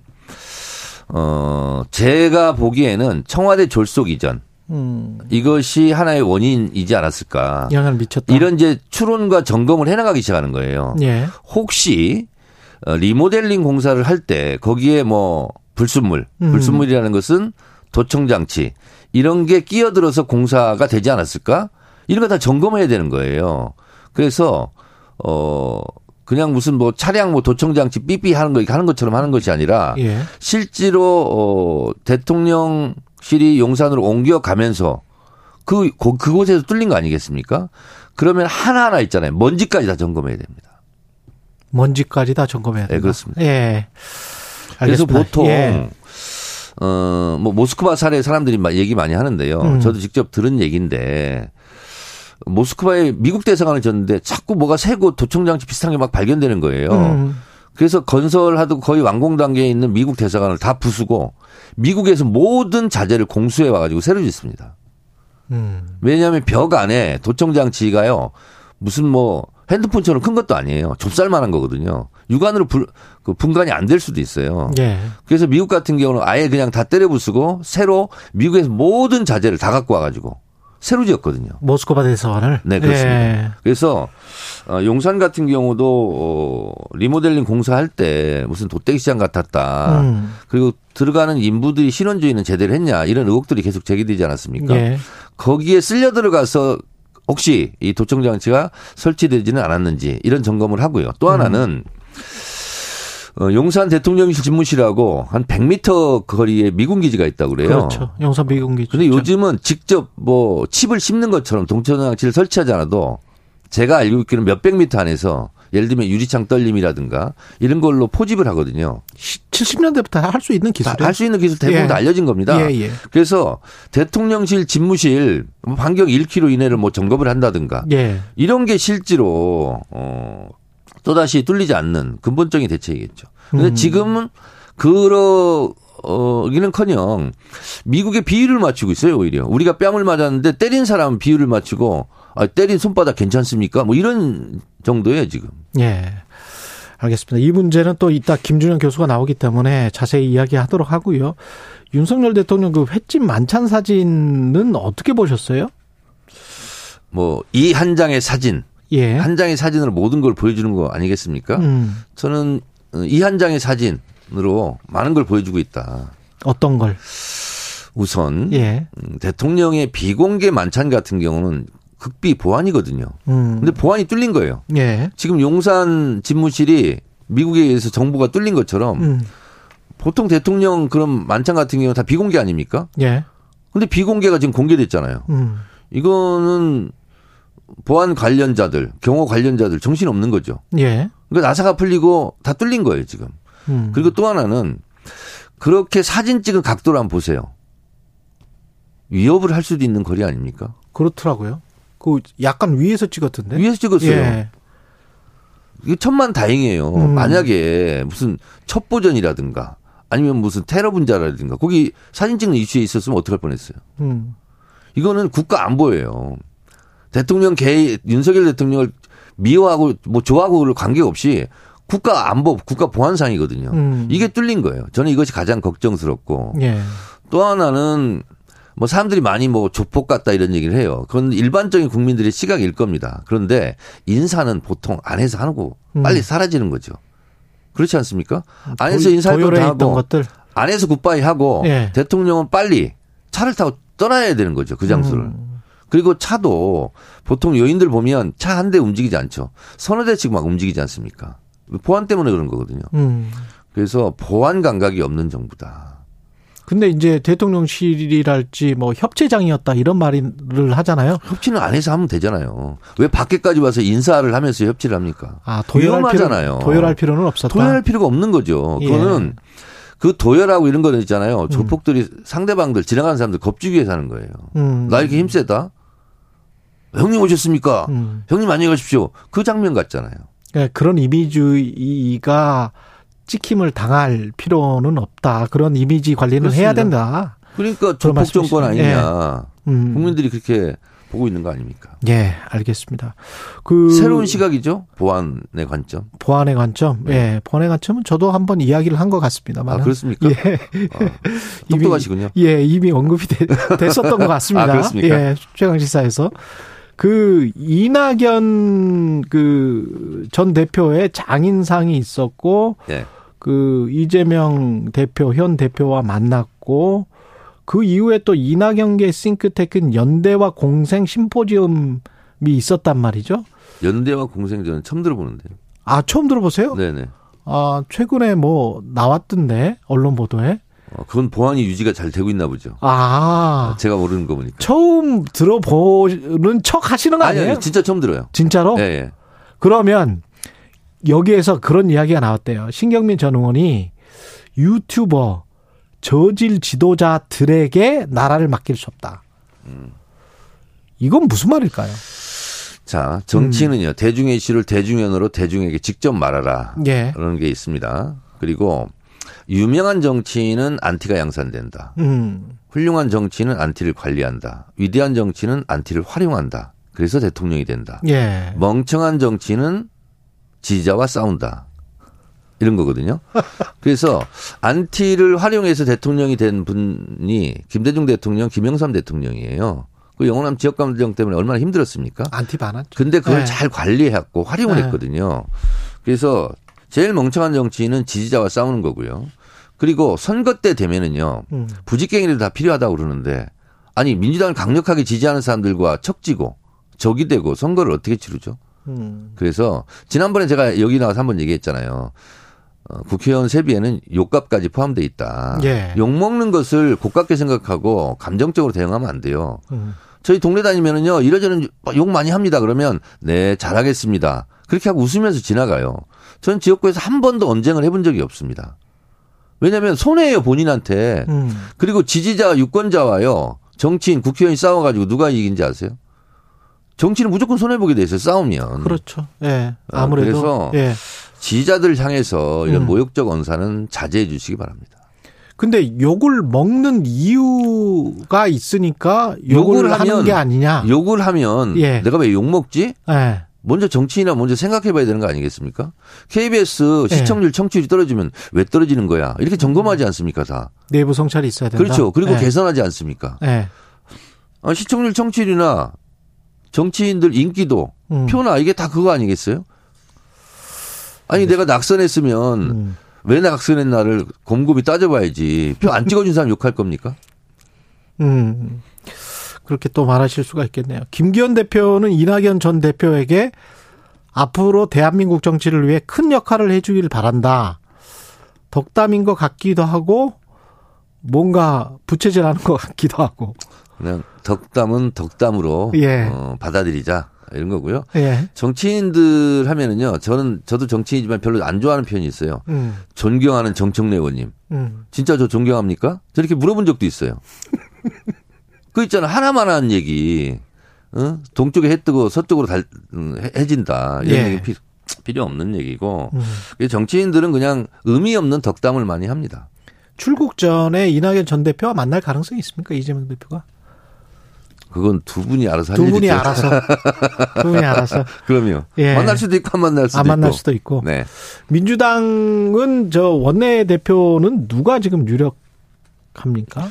어 제가 보기에는 청와대 졸속 이전 음. 이것이 하나의 원인이지 않았을까. 영향을 미쳤다. 이런 이제 추론과 점검을 해나가기 시작하는 거예요. 예. 혹시 어, 리모델링 공사를 할 때 거기에 뭐 불순물, 음. 불순물이라는 것은 도청 장치 이런 게 끼어들어서 공사가 되지 않았을까? 이런 거 다 점검해야 되는 거예요. 그래서 어 그냥 무슨 뭐 차량 뭐 도청 장치 삐삐 하는 거 하는 것처럼 하는 것이 아니라 예. 실제로 어 대통령 실이 용산으로 옮겨가면서 그 그곳에서 뚫린 거 아니겠습니까? 그러면 하나하나 있잖아요. 먼지까지 다 점검해야 됩니다. 먼지까지 다 점검해야 된다. 네, 그렇습니다. 예. 그래서 보통 예. 어뭐 모스크바 사례 사람들이 얘기 많이 하는데요. 음. 저도 직접 들은 얘기인데 모스크바에 미국 대사관을 졌는데 자꾸 뭐가 새고 도청 장치 비슷한 게 막 발견되는 거예요. 음. 그래서 건설하도 거의 완공 단계에 있는 미국 대사관을 다 부수고 미국에서 모든 자재를 공수해 와가지고 새로 짓습니다. 음. 왜냐하면 벽 안에 도청 장치가요 무슨 뭐 핸드폰처럼 큰 것도 아니에요. 좁쌀만한 거거든요. 육안으로 분, 그 분간이 안 될 수도 있어요. 예. 그래서 미국 같은 경우는 아예 그냥 다 때려 부수고 새로 미국에서 모든 자재를 다 갖고 와가지고 새로 지었거든요. 모스크바 대사관을. 네, 그렇습니다. 예. 그래서 어, 용산 같은 경우도 어, 리모델링 공사할 때 무슨 도떼기 시장 같았다. 음. 그리고 들어가는 인부들이 신원주의는 제대로 했냐 이런 의혹들이 계속 제기되지 않았습니까? 예. 거기에 쓸려 들어가서 혹시 이 도청 장치가 설치되지는 않았는지 이런 점검을 하고요. 또 하나는 음. 어, 용산 대통령실 집무실하고 한 100m 거리에 미군 기지가 있다고 그래요. 그렇죠. 용산 미군 기지. 근데 요즘은 직접 뭐 칩을 씹는 것처럼 동천 장치를 설치하지 않아도 제가 알고 있기는 몇백 미터 안에서 예를 들면 유리창 떨림이라든가 이런 걸로 포집을 하거든요. 70년대부터 할 수 있는 기술. 할 수 있는 기술 대부분 예. 다 알려진 겁니다. 예, 예. 그래서 대통령실 집무실 반경 1km 이내를 뭐 점검을 한다든가 예. 이런 게 실제로 어 또다시 뚫리지 않는 근본적인 대책이겠죠. 근데 음. 지금은 그러 어기는커녕 미국의 비율을 맞추고 있어요 오히려 우리가 뺨을 맞았는데 때린 사람은 비율을 맞추고 아, 때린 손바닥 괜찮습니까? 뭐 이런 정도예요 지금. 예. 알겠습니다. 이 문제는 또 이따 김준영 교수가 나오기 때문에 자세히 이야기하도록 하고요. 윤석열 대통령 그 횟집 만찬 사진은 어떻게 보셨어요? 뭐 이 한 장의 사진 예. 한 장의 사진으로 모든 걸 보여주는 거 아니겠습니까? 음. 저는 이 한 장의 사진으로 많은 걸 보여주고 있다. 어떤 걸? 우선 예. 음, 대통령의 비공개 만찬 같은 경우는 극비 보안이거든요. 음. 근데 보안이 뚫린 거예요. 예. 지금 용산 집무실이 미국에 의해서 정보가 뚫린 것처럼 음. 보통 대통령 그런 만찬 같은 경우 다 비공개 아닙니까? 예. 근데 비공개가 지금 공개됐잖아요. 음. 이거는 보안 관련자들, 경호 관련자들 정신 없는 거죠. 예. 그러니까 나사가 풀리고 다 뚫린 거예요, 지금. 음. 그리고 또 하나는 그렇게 사진 찍은 각도를 한번 보세요. 위협을 할 수도 있는 거리 아닙니까? 그렇더라고요. 그 약간 위에서 찍었던데. 위에서 찍었어요. 예. 이게 천만 다행이에요. 음. 만약에 무슨 첩보전이라든가 아니면 무슨 테러 분자라든가 거기 사진 찍는 이슈에 있었으면 어떡할 뻔했어요. 음. 이거는 국가 안보예요. 대통령 개 윤석열 대통령을 미워하고 뭐 좋아하고를 관계없이 국가 안보, 국가 보안상이거든요. 음. 이게 뚫린 거예요. 저는 이것이 가장 걱정스럽고 예. 또 하나는 뭐 사람들이 많이 뭐 조폭 같다 이런 얘기를 해요. 그건 일반적인 국민들의 시각일 겁니다. 그런데 인사는 보통 안에서 하고 음. 빨리 사라지는 거죠. 그렇지 않습니까? 안에서 인사활동 하고 것들. 안에서 굿바이 하고 예. 대통령은 빨리 차를 타고 떠나야 되는 거죠. 그 장소를. 음. 그리고 차도 보통 여인들 보면 차 한 대 움직이지 않죠. 서너 대씩 막 움직이지 않습니까? 보안 때문에 그런 거거든요. 음. 그래서 보안 감각이 없는 정부다. 근데 이제 대통령실이랄지 뭐 협체장이었다 이런 말을 하잖아요. 협치는 안에서 하면 되잖아요. 왜 밖에까지 와서 인사를 하면서 협치를 합니까? 아, 도열할 필요, 도열할 필요는 없었다. 도열할 필요가 없는 거죠. 예. 그거는 그 도열하고 이런 거는 있잖아요. 음. 조폭들이 상대방들 지나가는 사람들 겁주기 위해서 하는 거예요. 음. 나 이렇게 힘세다. 형님 오셨습니까? 음. 형님 안녕히 가십시오. 그 장면 같잖아요. 그러니까 그런 이미주의가 찍힘을 당할 필요는 없다. 그런 이미지 관리는 그렇습니다. 해야 된다. 그러니까 조폭 정권 아니냐. 예. 음. 국민들이 그렇게 보고 있는 거 아닙니까? 예, 알겠습니다. 그 새로운 시각이죠. 보안의 관점. 보안의 관점. 네. 예, 보안의 관점은 저도 한번 이야기를 한 것 같습니다만. 아, 그렇습니까? 예. 아, 똑똑하시군요. 이미, 예, 이미 언급이 되, 됐었던 것 같습니다. 아, 그렇습니까? 예, 최강 시사에서. 그 이낙연 그 전 대표의 장인상이 있었고 네. 그 이재명 대표 현 대표와 만났고 그 이후에 또 이낙연계 싱크테크는 연대와 공생 심포지엄이 있었단 말이죠. 연대와 공생 저는 처음 들어보는데요. 아 처음 들어보세요? 네네. 아 최근에 뭐 나왔던데 언론 보도에. 어, 그건 보안이 유지가 잘 되고 있나 보죠. 아. 제가 모르는 거 보니까. 처음 들어보는 척 하시는 거 아니에요? 아니, 진짜 처음 들어요. 진짜로? 네. 네. 그러면 여기에서 그런 이야기가 나왔대요. 신경민 전 의원이 유튜버 저질 지도자들에게 나라를 맡길 수 없다. 이건 무슨 말일까요? 자, 정치는요, 음. 대중의 이슈를 대중연으로 대중에게 직접 말하라. 예. 그런 게 있습니다. 그리고 유명한 정치인은 안티가 양산된다. 음. 훌륭한 정치인은 안티를 관리한다. 위대한 정치인은 안티를 활용한다. 그래서 대통령이 된다. 예. 멍청한 정치인은 지지자와 싸운다. 이런 거거든요. 그래서 안티를 활용해서 대통령이 된 분이 김대중 대통령, 김영삼 대통령이에요. 그 영호남 지역 감정 때문에 얼마나 힘들었습니까? 안티 많았죠. 근데 그걸 네. 잘 관리했고 활용을 네. 했거든요. 그래서 제일 멍청한 정치인은 지지자와 싸우는 거고요. 그리고 선거 때 되면은요. 음. 부직갱이를 다 필요하다고 그러는데 아니 민주당을 강력하게 지지하는 사람들과 척지고 적이 되고 선거를 어떻게 치르죠? 음. 그래서 지난번에 제가 여기 나와서 한 번 얘기했잖아요. 어, 국회의원 세비에는 욕값까지 포함돼 있다. 예. 욕 먹는 것을 고깝게 생각하고 감정적으로 대응하면 안 돼요. 음. 저희 동네 다니면은요 이러저런 욕 많이 합니다. 그러면 네 잘하겠습니다. 그렇게 하고 웃으면서 지나가요. 전 지역구에서 한 번도 언쟁을 해본 적이 없습니다. 왜냐하면 손해예요 본인한테. 음. 그리고 지지자 유권자와요 정치인 국회의원이 싸워가지고 누가 이긴지 아세요? 정치는 무조건 손해 보게 돼 있어요. 싸우면. 그렇죠. 예. 어, 아무래도 그래서 예. 지지자들 향해서 이런 음. 모욕적 언사는 자제해 주시기 바랍니다. 근데 욕을 먹는 이유가 있으니까 욕을, 욕을 하는 게 아니냐? 욕을 하면 예. 내가 왜 욕 먹지? 예. 먼저 정치인이나 먼저 생각해 봐야 되는 거 아니겠습니까? KBS 예. 시청률 청취율이 떨어지면 왜 떨어지는 거야? 이렇게 점검하지 않습니까, 다? 내부 성찰이 있어야 된다. 그렇죠. 그리고 예. 개선하지 않습니까? 예. 아, 시청률 청취율이나 정치인들 인기도 음. 표나 이게 다 그거 아니겠어요? 아니 내가 낙선했으면 음. 왜 낙선했나를 곰곰이 따져봐야지 표 안 찍어준 사람 욕할 겁니까? 음 그렇게 또 말하실 수가 있겠네요. 김기현 대표는 이낙연 전 대표에게 앞으로 대한민국 정치를 위해 큰 역할을 해주길 바란다. 덕담인 것 같기도 하고 뭔가 부채질하는 것 같기도 하고. 그냥 덕담은 덕담으로 예. 어, 받아들이자 이런 거고요. 예. 정치인들 하면은요. 저는 저도 정치인이지만 별로 안 좋아하는 표현이 있어요. 음. 존경하는 정청래 의원님. 음. 진짜 저 존경합니까? 저렇게 물어본 적도 있어요. 그 있잖아 하나만 한 얘기. 어? 동쪽에 해 뜨고 서쪽으로 달, 음, 해진다. 이런 예. 얘기 피, 필요 없는 얘기고. 음. 정치인들은 그냥 의미 없는 덕담을 많이 합니다. 출국 전에 이낙연 전 대표와 만날 가능성이 있습니까? 이재명 대표가? 그건 두 분이 알아서 두 분이 알아서 두 분이 알아서 그럼요. 예. 만날 수도 있고 안 만날 수도 안 있고. 만날 수도 있고. 네. 민주당은 저 원내 대표는 누가 지금 유력합니까?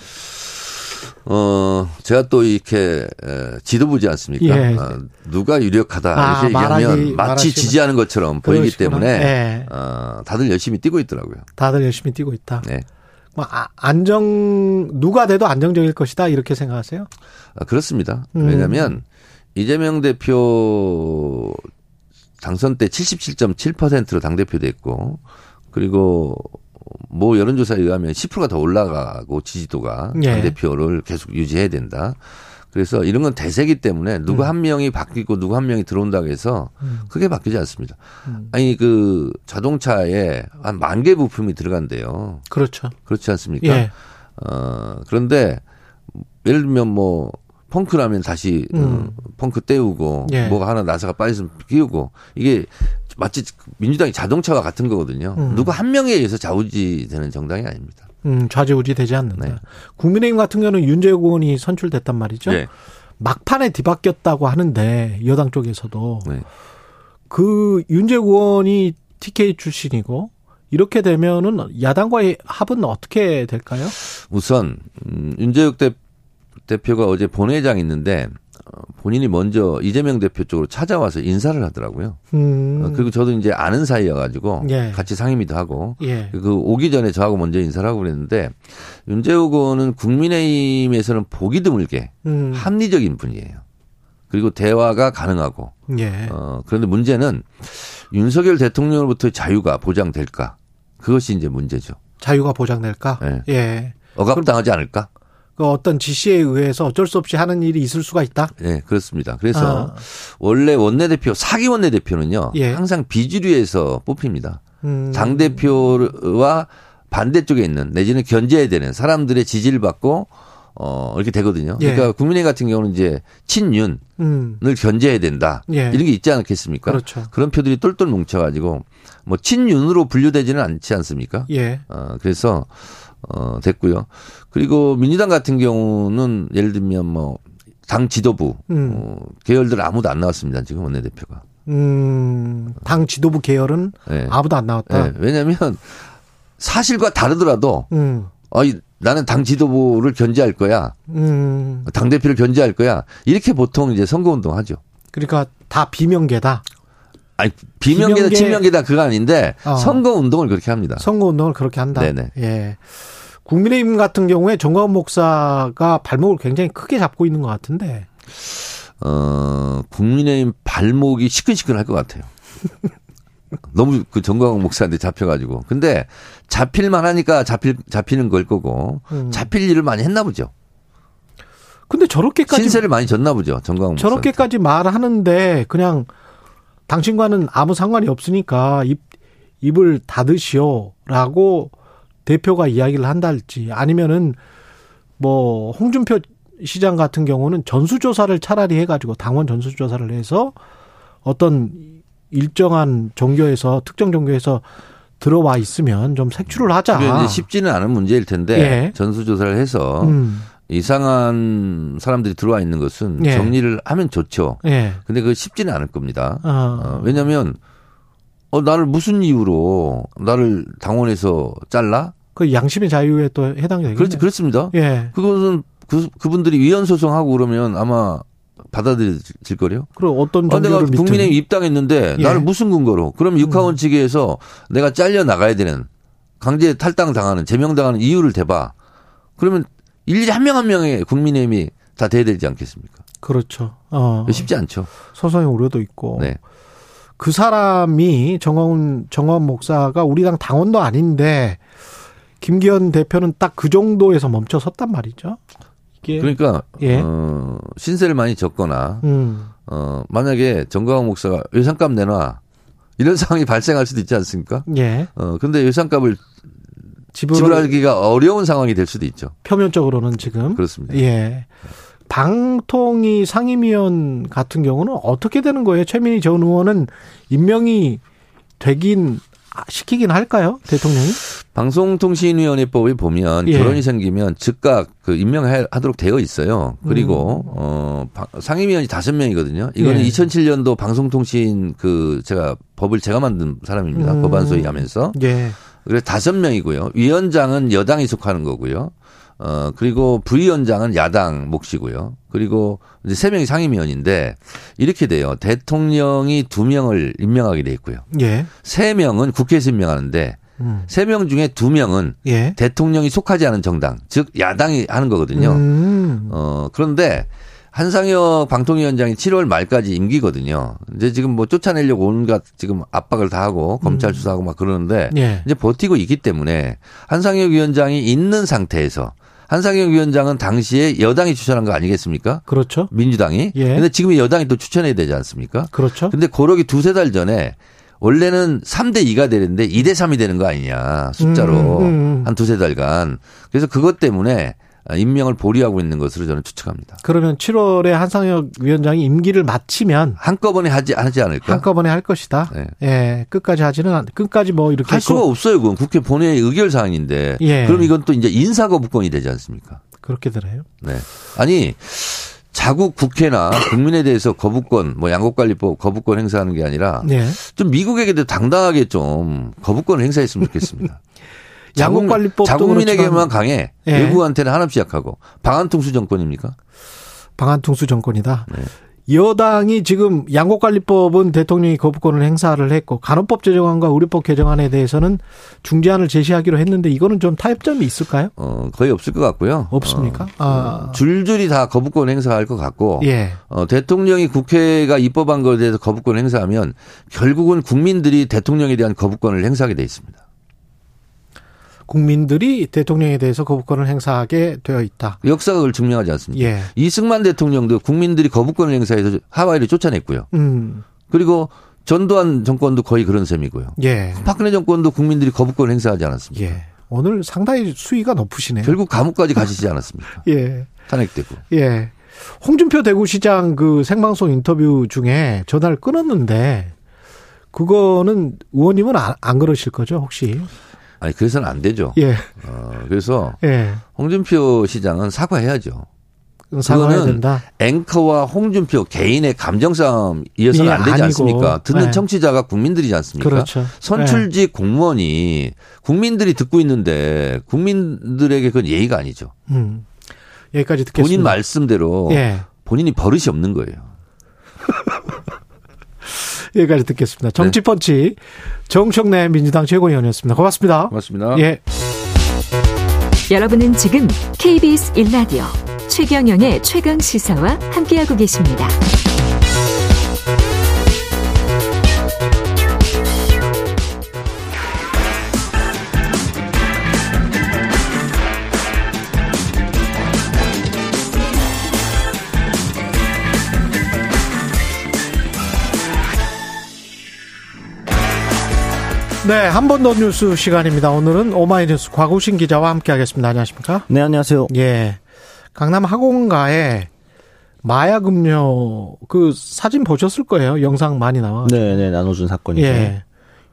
어, 제가 또 이렇게 지도부지 않습니까? 예. 어, 누가 유력하다 아, 이렇게 얘기하면 말하기, 마치 말하시면. 지지하는 것처럼 보이기 그러시구나. 때문에 예. 어, 다들 열심히 뛰고 있더라고요. 다들 열심히 뛰고 있다. 네. 뭐 아, 안정 누가 돼도 안정적일 것이다 이렇게 생각하세요? 아, 그렇습니다. 음. 왜냐하면 이재명 대표 당선 때 77.7%로 당 대표 됐고 그리고 뭐 여론조사에 의하면 10%가 더 올라가고 지지도가 예. 당 대표를 계속 유지해야 된다. 그래서 이런 건 대세기 때문에 누구 음. 한 명이 바뀌고 누구 한 명이 들어온다고 해서 음. 크게 바뀌지 않습니다. 음. 아니 그 자동차에 한 만 개 부품이 들어간대요. 그렇죠. 그렇지 않습니까? 예. 어 그런데 예를 들면 뭐 펑크라면 다시 음. 어, 펑크 떼우고 예. 뭐가 하나 나사가 빠졌으면 끼우고 이게 마치 민주당이 자동차와 같은 거거든요. 음. 누구 한 명에 의해서 좌우지되는 정당이 아닙니다. 음, 좌지우지 되지 않는다. 네. 국민의힘 같은 경우는 윤재욱 의원이 선출됐단 말이죠. 네. 막판에 뒤바뀌었다고 하는데 여당 쪽에서도 네. 그 윤재욱 의원이 TK 출신이고 이렇게 되면은 야당과의 합은 어떻게 될까요? 우선 음, 윤재욱 대, 대표가 어제 본회장 있는데 어, 본인이 먼저 이재명 대표 쪽으로 찾아와서 인사를 하더라고요. 음. 어, 그리고 저도 이제 아는 사이여가지고 예. 같이 상임위도 하고 예. 그 오기 전에 저하고 먼저 인사를 하고 그랬는데 윤재욱 의원은 국민의힘에서는 보기 드물게 음. 합리적인 분이에요. 그리고 대화가 가능하고. 예. 어, 그런데 문제는 윤석열 대통령으로부터 자유가 보장될까? 그것이 이제 문제죠. 자유가 보장될까? 예. 예. 억압당하지 않을까? 그 어떤 지시에 의해서 어쩔 수 없이 하는 일이 있을 수가 있다. 네, 그렇습니다. 그래서 아. 원래 원내대표 사기 원내대표는요 예. 항상 비주류에서 뽑힙니다. 음. 당 대표와 반대쪽에 있는 내지는 견제해야 되는 사람들의 지지를 받고 어 이렇게 되거든요. 예. 그러니까 국민의힘 같은 경우는 이제 친윤을 음. 견제해야 된다. 예. 이런 게 있지 않겠습니까? 그렇죠. 그런 표들이 똘똘 뭉쳐가지고 뭐 친윤으로 분류되지는 않지 않습니까? 예. 어 그래서 어, 됐고요. 그리고 민주당 같은 경우는 예를 들면 뭐 당 지도부 음. 어, 계열들 아무도 안 나왔습니다. 지금 원내대표가. 음, 당 지도부 계열은 네. 아무도 안 나왔다. 네. 왜냐하면 사실과 다르더라도 음. 어, 나는 당 지도부를 견제할 거야. 음. 당 대표를 견제할 거야. 이렇게 보통 이제 선거 운동 하죠. 그러니까 다 비명계다. 아니 비명계다 비명계... 친명계다 그거 아닌데 어. 선거 운동을 그렇게 합니다. 선거 운동을 그렇게 한다. 네네. 예. 국민의힘 같은 경우에 정광훈 목사가 발목을 굉장히 크게 잡고 있는 것 같은데. 어, 국민의힘 발목이 시큰시큰할 것 같아요. 너무 그 정광훈 목사한테 잡혀가지고. 근데 잡힐만 하니까 잡힐, 잡히는 걸 거고, 음. 잡힐 일을 많이 했나 보죠. 근데 저렇게까지. 신세를 많이 졌나 보죠, 정광훈 목사. 저렇게까지 말하는데, 그냥 당신과는 아무 상관이 없으니까 입, 입을 닫으시오 라고 대표가 이야기를 한달지 아니면은 뭐 홍준표 시장 같은 경우는 전수조사를 차라리 해가지고 당원 전수조사를 해서 어떤 일정한 종교에서 특정 종교에서 들어와 있으면 좀 색출을 하자. 이제 쉽지는 않은 문제일 텐데 예. 전수조사를 해서 음. 이상한 사람들이 들어와 있는 것은 예. 정리를 하면 좋죠. 예. 근데 그 쉽지는 않을 겁니다. 어. 어, 왜냐하면 어, 나를 무슨 이유로 나를 당원에서 잘라? 그 양심의 자유에 또 해당이 되겠네요. 그렇지, 그렇습니다. 예. 그것은 그, 그분들이 위헌 소송하고 그러면 아마 받아들일 거래요. 그럼 어떤 아, 내가 국민의힘 입당했는데 예. 나를 무슨 근거로? 그럼 육하원 음. 측에서 내가 잘려 나가야 되는 강제 탈당 당하는 제명 당하는 이유를 대봐. 그러면 일일이 한 명 한 명의 국민의힘이 다 돼야 되지 않겠습니까? 그렇죠. 어. 쉽지 않죠. 소송의 우려도 있고. 네. 그 사람이 정광훈 정광훈 목사가 우리 당 당원도 아닌데 김기현 대표는 딱 그 정도에서 멈춰 섰단 말이죠. 이게 그러니까 예. 어, 신세를 많이 졌거나 음. 어, 만약에 정광훈 목사가 예산값 내놔 이런 상황이 발생할 수도 있지 않습니까? 예. 어, 근데 예산값을 지불하기가 어려운 상황이 될 수도 있죠. 표면적으로는 지금 그렇습니다. 예. 방통위 상임위원 같은 경우는 어떻게 되는 거예요? 최민희 전 의원은 임명이 되긴 시키긴 할까요? 대통령이? 방송통신위원회법에 보면 예. 결혼이 생기면 즉각 그 임명하도록 되어 있어요. 그리고 음. 어 상임위원이 다섯 명이거든요. 이거는 예. 2007년도 방송통신 그 제가 법을 제가 만든 사람입니다. 음. 법안 소위하면서. 예. 그래서 다섯 명이고요. 위원장은 여당이 속하는 거고요. 어, 그리고 부위원장은 야당 몫이고요. 그리고 이제 세 명이 상임위원인데 이렇게 돼요. 대통령이 두 명을 임명하게 돼 있고요. 예. 세 명은 국회에서 임명하는데 음. 세명 중에 두 명은 예. 대통령이 속하지 않은 정당, 즉 야당이 하는 거거든요. 음. 어, 그런데 한상혁 방통위원장이 7월 말까지 임기거든요. 이제 지금 뭐 쫓아내려고 온갖 지금 압박을 다 하고 검찰 음. 수사하고 막 그러는데 예. 이제 버티고 있기 때문에 한상혁 위원장이 있는 상태에서 한상혁 위원장은 당시에 여당이 추천한 거 아니겠습니까? 그렇죠. 민주당이. 예. 근데 지금 여당이 또 추천해야 되지 않습니까? 그렇죠. 근데 고록이 두세 달 전에 원래는 3대 2가 되는데 2대 3이 되는 거 아니냐. 숫자로. 음, 음, 음. 한 두세 달간. 그래서 그것 때문에 임명을 보류하고 있는 것으로 저는 추측합니다. 그러면 7월에 한상혁 위원장이 임기를 마치면 한꺼번에 하지 하지 않을까? 한꺼번에 할 것이다. 네. 예, 끝까지 하지는 않, 끝까지 뭐 이렇게 할 수가 없어요. 그건 국회 본회의 의결 사항인데. 예. 그럼 이건 또 이제 인사 거부권이 되지 않습니까? 그렇게 되나요? 네. 아니 자국 국회나 국민에 대해서 거부권, 뭐 양국관리법 거부권 행사하는 게 아니라 네. 좀 미국에게도 당당하게 좀 거부권을 행사했으면 좋겠습니다. 양국관리법 자국민에게만 강해 예. 외국한테는 한없이 약하고 방한통수 정권입니까? 방한통수 정권이다. 네. 여당이 지금 양곡관리법은 대통령이 거부권을 행사를 했고 간호법 제정안과 의료법 개정안에 대해서는 중재안을 제시하기로 했는데 이거는 좀 타협점이 있을까요? 어 거의 없을 것 같고요. 없습니까? 어, 아. 줄줄이 다 거부권 행사할 것 같고 예. 어, 대통령이 국회가 입법한 것에 대해서 거부권 행사하면 결국은 국민들이 대통령에 대한 거부권을 행사하게 돼 있습니다. 국민들이 대통령에 대해서 거부권을 행사하게 되어 있다. 역사가 그걸 증명하지 않습니까? 예. 이승만 대통령도 국민들이 거부권을 행사해서 하와이를 쫓아냈고요. 음. 그리고 전두환 정권도 거의 그런 셈이고요. 예. 박근혜 정권도 국민들이 거부권을 행사하지 않았습니까? 예. 오늘 상당히 수위가 높으시네요. 결국 감옥까지 가시지 않았습니까? 예. 탄핵되고. 예. 홍준표 대구시장 그 생방송 인터뷰 중에 전화를 끊었는데 그거는 의원님은 안, 안 그러실 거죠, 혹시? 아니 그래서는 안 되죠. 예. 어, 그래서 예. 홍준표 시장은 사과해야죠. 사과해야 된다. 앵커와 홍준표 개인의 감정 싸움 이어서는 안 되지 아니고. 않습니까? 듣는 네. 청취자가 국민들이지 않습니까? 그렇죠. 선출직 네. 공무원이 국민들이 듣고 있는데 국민들에게 그건 예의가 아니죠. 음. 여기까지 듣겠습니다. 본인 말씀대로 예. 본인이 버릇이 없는 거예요. 여기까지 듣겠습니다. 정치펀치 네. 정청래 민주당 최고위원이었습니다. 고맙습니다. 고맙습니다. 예. 여러분은 지금 KBS 1라디오 최경영의 최강 시사와 함께하고 계십니다. 네, 한 번 더 뉴스 시간입니다. 오늘은 오마이뉴스 곽우신 기자와 함께하겠습니다. 안녕하십니까? 네, 안녕하세요. 예, 강남 학원가에 마약 음료 그 사진 보셨을 거예요. 영상 많이 나와. 네, 네, 나눠준 사건이죠. 예,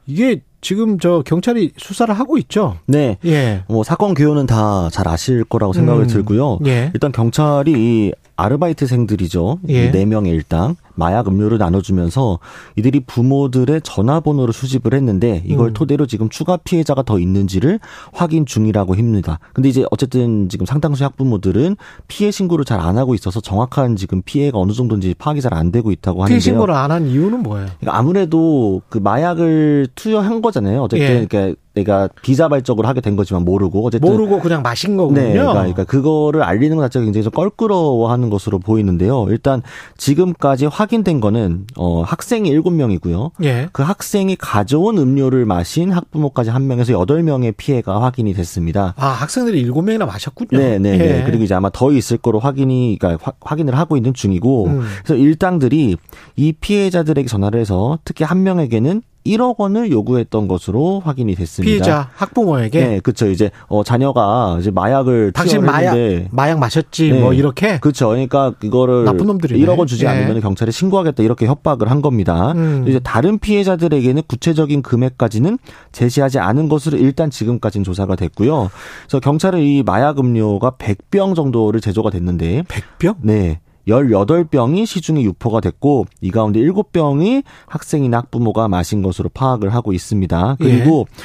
이게 지금 저 경찰이 수사를 하고 있죠. 네. 예. 뭐 사건 개요는 다 잘 아실 거라고 생각을 음, 들고요. 예. 일단 경찰이 아르바이트생들이죠. 예. 4명의 일당 마약 음료를 나눠주면서 이들이 부모들의 전화번호를 수집을 했는데 이걸 음. 토대로 지금 추가 피해자가 더 있는지를 확인 중이라고 합니다. 근데 이제 어쨌든 지금 상당수 학부모들은 피해 신고를 잘 안 하고 있어서 정확한 지금 피해가 어느 정도인지 파악이 잘 안 되고 있다고 하는데요. 피해 신고를 안 한 이유는 뭐예요? 그러니까 아무래도 그 마약을 투여한 거잖아요. 어쨌든 예. 그러니까 내가 비자발적으로 하게 된 거지만 모르고 어쨌든 모르고 그냥 마신 거군요. 네, 그러니까, 그러니까 그거를 알리는 것 자체가 굉장히 좀 껄끄러워하는 것으로 보이는데요. 일단 지금까지 확인된 거는 어 학생이 7명이고요. 예. 그 학생이 가져온 음료를 마신 학부모까지 한 명에서 8명의 피해가 확인이 됐습니다. 아, 학생들이 7명이나 마셨군요. 네, 네, 네. 예. 그리고 이제 아마 더 있을 거로 확인이 그러니까 화, 확인을 하고 있는 중이고 음. 그래서 일당들이 이 피해자들에게 전화를 해서 특히 한 명에게는 1억 원을 요구했던 것으로 확인이 됐습니다. 피해자 학부모에게. 네, 그렇죠. 이제 어 자녀가 이제 마약을 당신 마약 마약 마셨지 네. 뭐 이렇게. 그렇죠. 그러니까 이거를 나쁜 놈들이 1억 원 주지 네. 않으면 경찰에 신고하겠다 이렇게 협박을 한 겁니다. 음. 이제 다른 피해자들에게는 구체적인 금액까지는 제시하지 않은 것으로 일단 지금까지는 조사가 됐고요. 그래서 경찰은 이 마약 음료가 100병 정도를 제조가 됐는데 100병? 네. 18병이 시중에 유포가 됐고 이 가운데 7병이 학생이나 학부모가 마신 것으로 파악을 하고 있습니다. 그리고 예.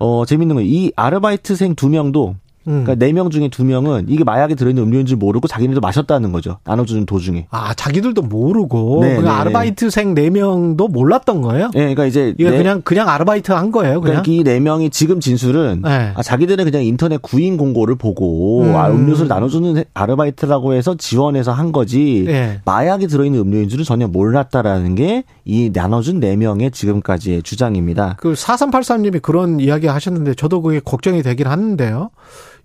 어 재밌는 건 이 아르바이트생 두 명도 음. 그러니까 4명 중에 2명은 이게 마약에 들어있는 음료인 줄 모르고 자기네도 마셨다는 거죠. 나눠주는 도중에. 아, 자기들도 모르고. 네, 그러니까 네. 아르바이트생 4명도 몰랐던 거예요? 네, 그러니까 이제. 이거 네, 그냥, 그냥 아르바이트 한 거예요, 그냥? 그러니까 이 4명이 지금 진술은. 네. 아, 자기들은 그냥 인터넷 구인 공고를 보고, 음. 아, 음료수를 나눠주는 아르바이트라고 해서 지원해서 한 거지. 네. 마약이 들어있는 음료인 줄은 전혀 몰랐다라는 게 이 나눠준 4명의 지금까지의 주장입니다. 그 4383님이 그런 이야기 하셨는데 저도 그게 걱정이 되긴 하는데요.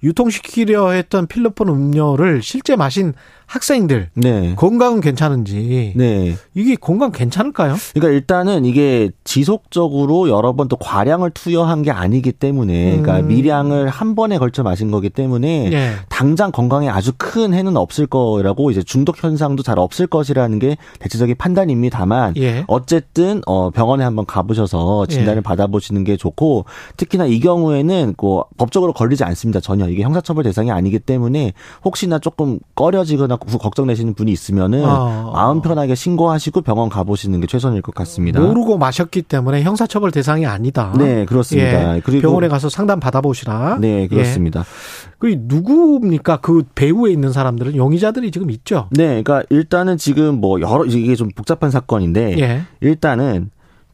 유통시키려 했던 필로폰 음료를 실제 마신 학생들 네. 건강은 괜찮은지 네. 이게 건강 괜찮을까요? 그러니까 일단은 이게 지속적으로 여러 번 또 과량을 투여한 게 아니기 때문에 그러니까 음. 그러니까 미량을 한 번에 걸쳐 마신 거기 때문에 네. 당장 건강에 아주 큰 해는 없을 거라고 이제 중독 현상도 잘 없을 것이라는 게 대체적인 판단입니다만 예. 어쨌든 어 병원에 한번 가보셔서 진단을 예. 받아보시는 게 좋고 특히나 이 경우에는 뭐 법적으로 걸리지 않습니다 전혀 이게 형사처벌 대상이 아니기 때문에 혹시나 조금 꺼려지거나 걱정되시는 분이 있으면은 아. 마음 편하게 신고하시고 병원 가보시는 게 최선일 것 같습니다. 모르고 마셨기 때문에 형사처벌 대상이 아니다. 네, 그렇습니다. 예. 그리고 병원에 가서 상담 받아보시라. 네, 그렇습니다. 예. 그 누구입니까? 그 배후에 있는 사람들은 용의자들이 지금 있죠. 네, 그러니까 일단은 지금 뭐 여러 이게 좀 복잡한 사건인데 예. 일단은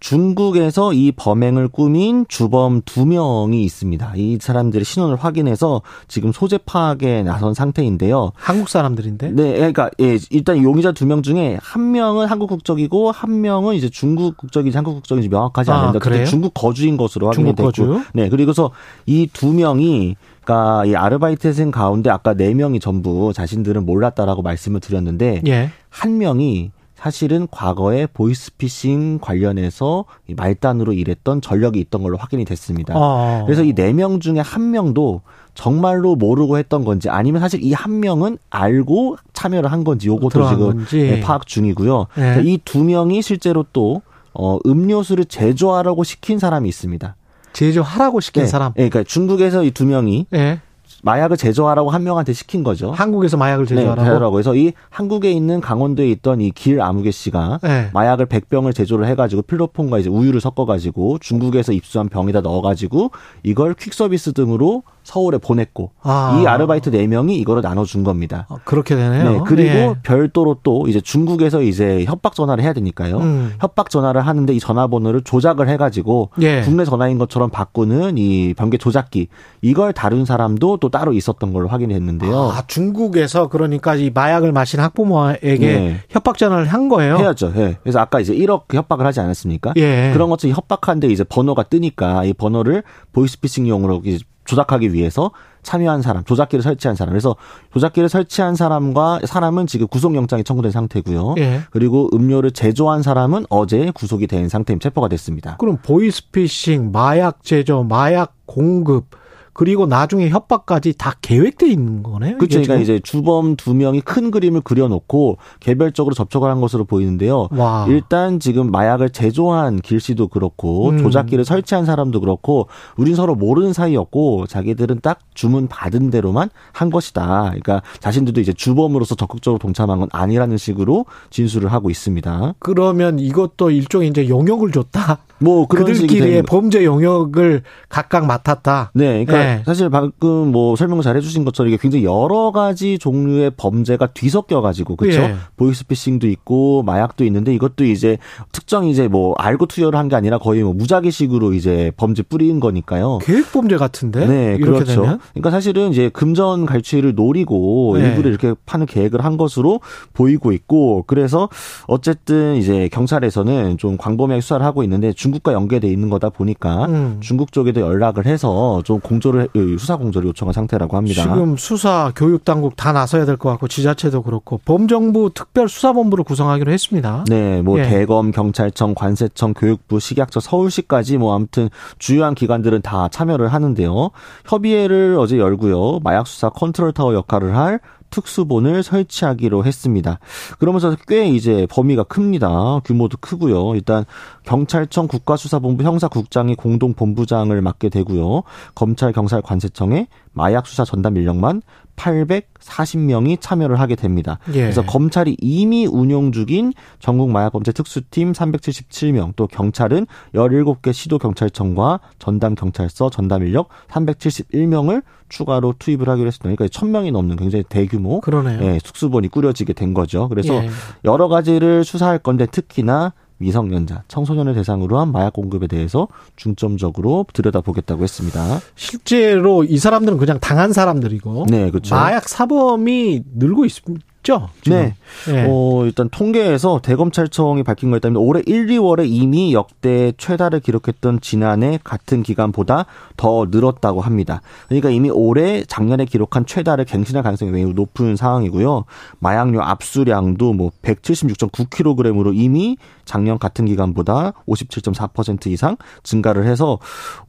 중국에서 이 범행을 꾸민 주범 두 명이 있습니다. 이 사람들의 신원을 확인해서 지금 소재 파악에 나선 상태인데요. 한국 사람들인데? 네, 그러니까 예, 일단 용의자 두 명 중에 한 명은 한국 국적이고 한 명은 이제 중국 국적인지 한국 국적인지 명확하지 아, 않은데 아, 중국 거주인 것으로 확인이 됐고, 거주? 네, 그리고서 이 두 명이 그러니까 이 아르바이트생 가운데 아까 네 명이 전부 자신들은 몰랐다라고 말씀을 드렸는데 예. 한 명이 사실은 과거에 보이스피싱 관련해서 말단으로 일했던 전력이 있던 걸로 확인이 됐습니다. 아. 그래서 이 네 명 중에 한 명도 정말로 모르고 했던 건지 아니면 사실 이 한 명은 알고 참여를 한 건지 요것도 지금 건지. 네, 파악 중이고요. 네. 이두 명이 실제로 또 어, 음료수를 제조하라고 시킨 사람이 있습니다. 제조하라고 시킨 네. 사람? 네, 그러니까 중국에서 이 두 명이 네. 마약을 제조하라고 한 명한테 시킨 거죠. 한국에서 마약을 제조하라고. 네, 제조하라고. 그래서 이 한국에 있는 강원도에 있던 이 길 아무개 씨가 네. 마약을 100병을 제조를 해가지고 필로폰과 이제 우유를 섞어가지고 중국에서 입수한 병에다 넣어가지고 이걸 퀵서비스 등으로 서울에 보냈고 아. 이 아르바이트 4명이 이거를 나눠준 겁니다. 아, 그렇게 되네요. 네, 그리고 네. 별도로 또 이제 중국에서 이제 협박 전화를 해야 되니까요. 음. 협박 전화를 하는데 이 전화번호를 조작을 해가지고 예. 국내 전화인 것처럼 바꾸는 이 변개 조작기 이걸 다룬 사람도 또 따로 있었던 걸로 확인이 됐는데요. 아, 중국에서 그러니까 이 마약을 마신 학부모에게 네. 협박 전화를 한 거예요. 해야죠. 네. 그래서 아까 이제 1억 협박을 하지 않았습니까? 예. 그런 것처럼 협박하는데 이제 번호가 뜨니까 이 번호를 보이스피싱용으로 조작하기 위해서 참여한 사람, 조작기를 설치한 사람. 그래서 조작기를 설치한 사람과 사람은 지금 구속영장이 청구된 상태고요. 예. 그리고 음료를 제조한 사람은 어제 구속이 된 상태임 체포가 됐습니다. 그럼 보이스피싱, 마약 제조, 마약 공급 그리고 나중에 협박까지 다 계획돼 있는 거네요. 그렇죠. 그러니까 이제 주범 두 명이 큰 그림을 그려놓고 개별적으로 접촉을 한 것으로 보이는데요. 와. 일단 지금 마약을 제조한 길 씨도 그렇고 음. 조작기를 설치한 사람도 그렇고 우린 서로 모르는 사이였고 자기들은 딱 주문 받은 대로만 한 것이다. 그러니까 자신들도 이제 주범으로서 적극적으로 동참한 건 아니라는 식으로 진술을 하고 있습니다. 그러면 이것도 일종의 이제 용역을 줬다. 뭐 그들끼리의 범죄 용역을 각각 맡았다. 네, 그러니까 네. 사실 방금 뭐 설명을 잘 해주신 것처럼 이게 굉장히 여러 가지 종류의 범죄가 뒤섞여 가지고 그렇죠. 예. 보이스피싱도 있고 마약도 있는데 이것도 이제 특정 이제 뭐 알고 투여를 한 게 아니라 거의 뭐 무작위식으로 이제 범죄 뿌리인 거니까요. 계획 범죄 같은데. 네, 그렇죠. 되면? 그러니까 사실은 이제 금전 갈취를 노리고 네. 일부러 이렇게 파는 계획을 한 것으로 보이고 있고 그래서 어쨌든 이제 경찰에서는 좀 광범위하게 수사를 하고 있는데. 중국과 연계돼 있는 거다 보니까 음. 중국 쪽에도 연락을 해서 좀 공조를 수사 공조를 요청한 상태라고 합니다. 지금 수사 교육 당국 다 나서야 될 것 같고 지자체도 그렇고 범정부 특별 수사본부를 구성하기로 했습니다. 네, 뭐 예. 대검, 경찰청, 관세청, 교육부, 식약처, 서울시까지 뭐 아무튼 주요한 기관들은 다 참여를 하는데요. 협의회를 어제 열고요. 마약 수사 컨트롤 타워 역할을 할 특수본을 설치하기로 했습니다. 그러면서 꽤 이제 범위가 큽니다. 규모도 크고요. 일단 경찰청 국가수사본부 형사국장이 공동본부장을 맡게 되고요. 검찰 경찰 관세청에 마약 수사 전담 인력만 840명이 참여를 하게 됩니다. 예. 그래서 검찰이 이미 운용 중인 전국 마약범죄 특수팀 377명, 또 경찰은 17개 시도 경찰청과 전담 경찰서 전담 인력 371명을 추가로 투입을 하기로 했습니다. 그러니까 1000명이 넘는 굉장히 대규모 그러네요. 예, 특수본이 꾸려지게 된 거죠. 그래서 예. 여러 가지를 수사할 건데 특히나 미성년자, 청소년을 대상으로 한 마약 공급에 대해서 중점적으로 들여다보겠다고 했습니다. 실제로 이 사람들은 그냥 당한 사람들이고 네, 그렇죠. 마약 사범이 늘고 있습니다. 있죠? 지금. 네. 네. 어, 일단 통계에서 대검찰청이 밝힌 거에 따르면 올해 1, 2월에 이미 역대 최다를 기록했던 지난해 같은 기간보다 더 늘었다고 합니다. 그러니까 이미 올해 작년에 기록한 최다를 갱신할 가능성이 매우 높은 상황이고요. 마약류 압수량도 뭐 176.9kg으로 이미 작년 같은 기간보다 57.4% 이상 증가를 해서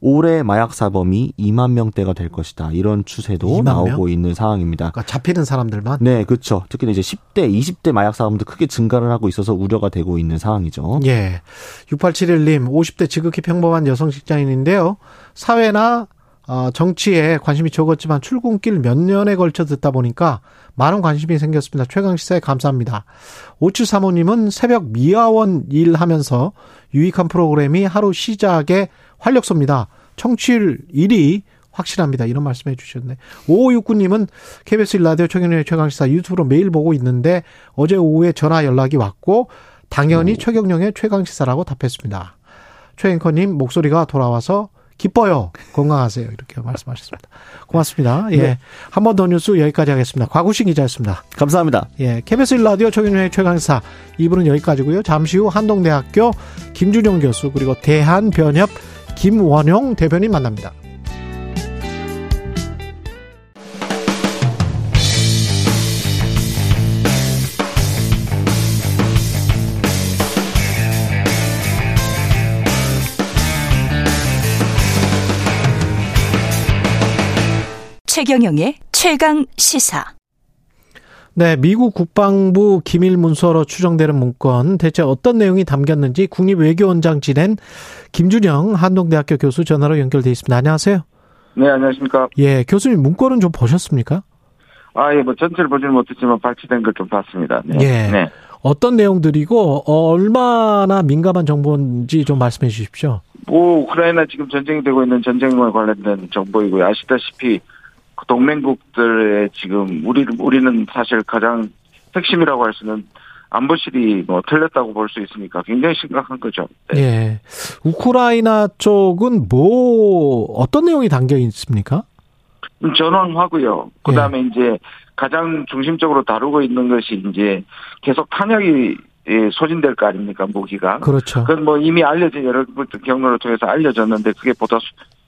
올해 마약 사범이 2만 명대가 될 것이다. 이런 추세도 나오고 명? 있는 상황입니다. 그러니까 잡히는 사람들만? 네, 그렇죠. 특히 이제 10대, 20대 마약 사범도 크게 증가를 하고 있어서 우려가 되고 있는 상황이죠. 예. 6871님, 50대 지극히 평범한 여성 직장인인데요. 사회나 어, 정치에 관심이 적었지만 출근길 몇 년에 걸쳐 듣다 보니까 많은 관심이 생겼습니다. 최강 시사에 감사합니다. 5735님은 새벽 미화원 일하면서 유익한 프로그램이 하루 시작에 활력소입니다. 청취율 1위 확실합니다. 이런 말씀 해 주셨네. 5569님은 KBS 일라디오 최경련의 최강시사 유튜브로 매일 보고 있는데 어제 오후에 전화 연락이 왔고 당연히 오. 최경령의 최강시사라고 답했습니다. 최앵커님 목소리가 돌아와서 기뻐요. 건강하세요. 이렇게 말씀하셨습니다. 고맙습니다. 예. 네. 한번 더 뉴스 여기까지 하겠습니다. 과구신 기자였습니다. 감사합니다. 예. KBS 일라디오 최경련의 최강사 2부는 여기까지고요. 잠시 후 한동대학교 김준영 교수 그리고 대한변협 김원용 대변인 만납니다. 최경영의 최강 시사. 네, 미국 국방부 기밀 문서로 추정되는 문건 대체 어떤 내용이 담겼는지 국립 외교원장 지낸 김준영 한동대학교 교수 전화로 연결돼 있습니다. 안녕하세요. 네, 안녕하십니까. 예, 교수님 문건은 좀 보셨습니까? 아, 예, 뭐 전체를 보지는 못했지만 발췌된 걸 좀 봤습니다. 네. 예. 네. 어떤 내용들이고 어, 얼마나 민감한 정보인지 좀 말씀해 주십시오. 뭐 우크라이나 지금 전쟁이 되고 있는 전쟁과 관련된 정보이고요. 아시다시피 그 동맹국들의 지금 우리 우리는 사실 가장 핵심이라고 할 수는 안보실이 뭐 틀렸다고 볼 수 있으니까 굉장히 심각한 거죠. 네. 예. 우크라이나 쪽은 뭐 어떤 내용이 담겨 있습니까? 전원하고요. 그다음에 예. 이제 가장 중심적으로 다루고 있는 것이 이제 계속 탄약이 소진될 거 아닙니까 무기가. 그렇죠. 그건 뭐 이미 알려진 여러 경로를 통해서 알려졌는데 그게 보다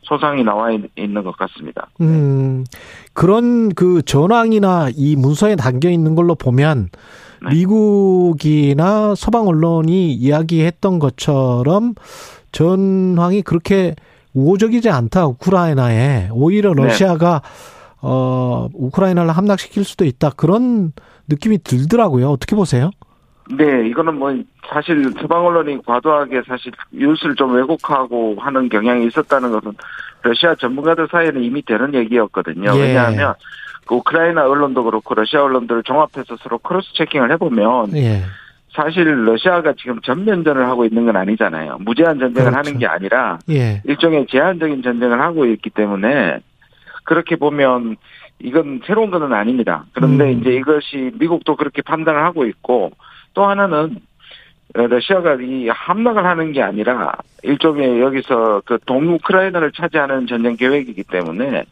소상이 나와 있는 것 같습니다. 음, 그런 그 전황이나 이 문서에 담겨 있는 걸로 보면 네. 미국이나 서방 언론이 이야기했던 것처럼 전황이 그렇게 우호적이지 않다 우크라이나에 오히려 네. 러시아가 네. 어 우크라이나를 함락시킬 수도 있다 그런 느낌이 들더라고요. 어떻게 보세요? 네, 이거는 뭐 사실 서방 언론이 과도하게 사실 뉴스를 좀 왜곡하고 하는 경향이 있었다는 것은 러시아 전문가들 사이에는 이미 되는 얘기였거든요. 예. 왜냐하면 그 우크라이나 언론도 그렇고 러시아 언론들을 종합해서 서로 cross checking을 해보면 예. 사실 러시아가 지금 전면전을 하고 있는 건 아니잖아요. 무제한 전쟁을 그렇죠. 하는 게 아니라 예. 일종의 제한적인 전쟁을 하고 있기 때문에 그렇게 보면 이건 새로운 것은 아닙니다. 그런데 음. 이제 이것이 미국도 그렇게 판단을 하고 있고 또 하나는 러시아가 이 함락을 하는 게 아니라 일종의 여기서 그 동우크라이나를 차지하는 전쟁 계획이기 때문에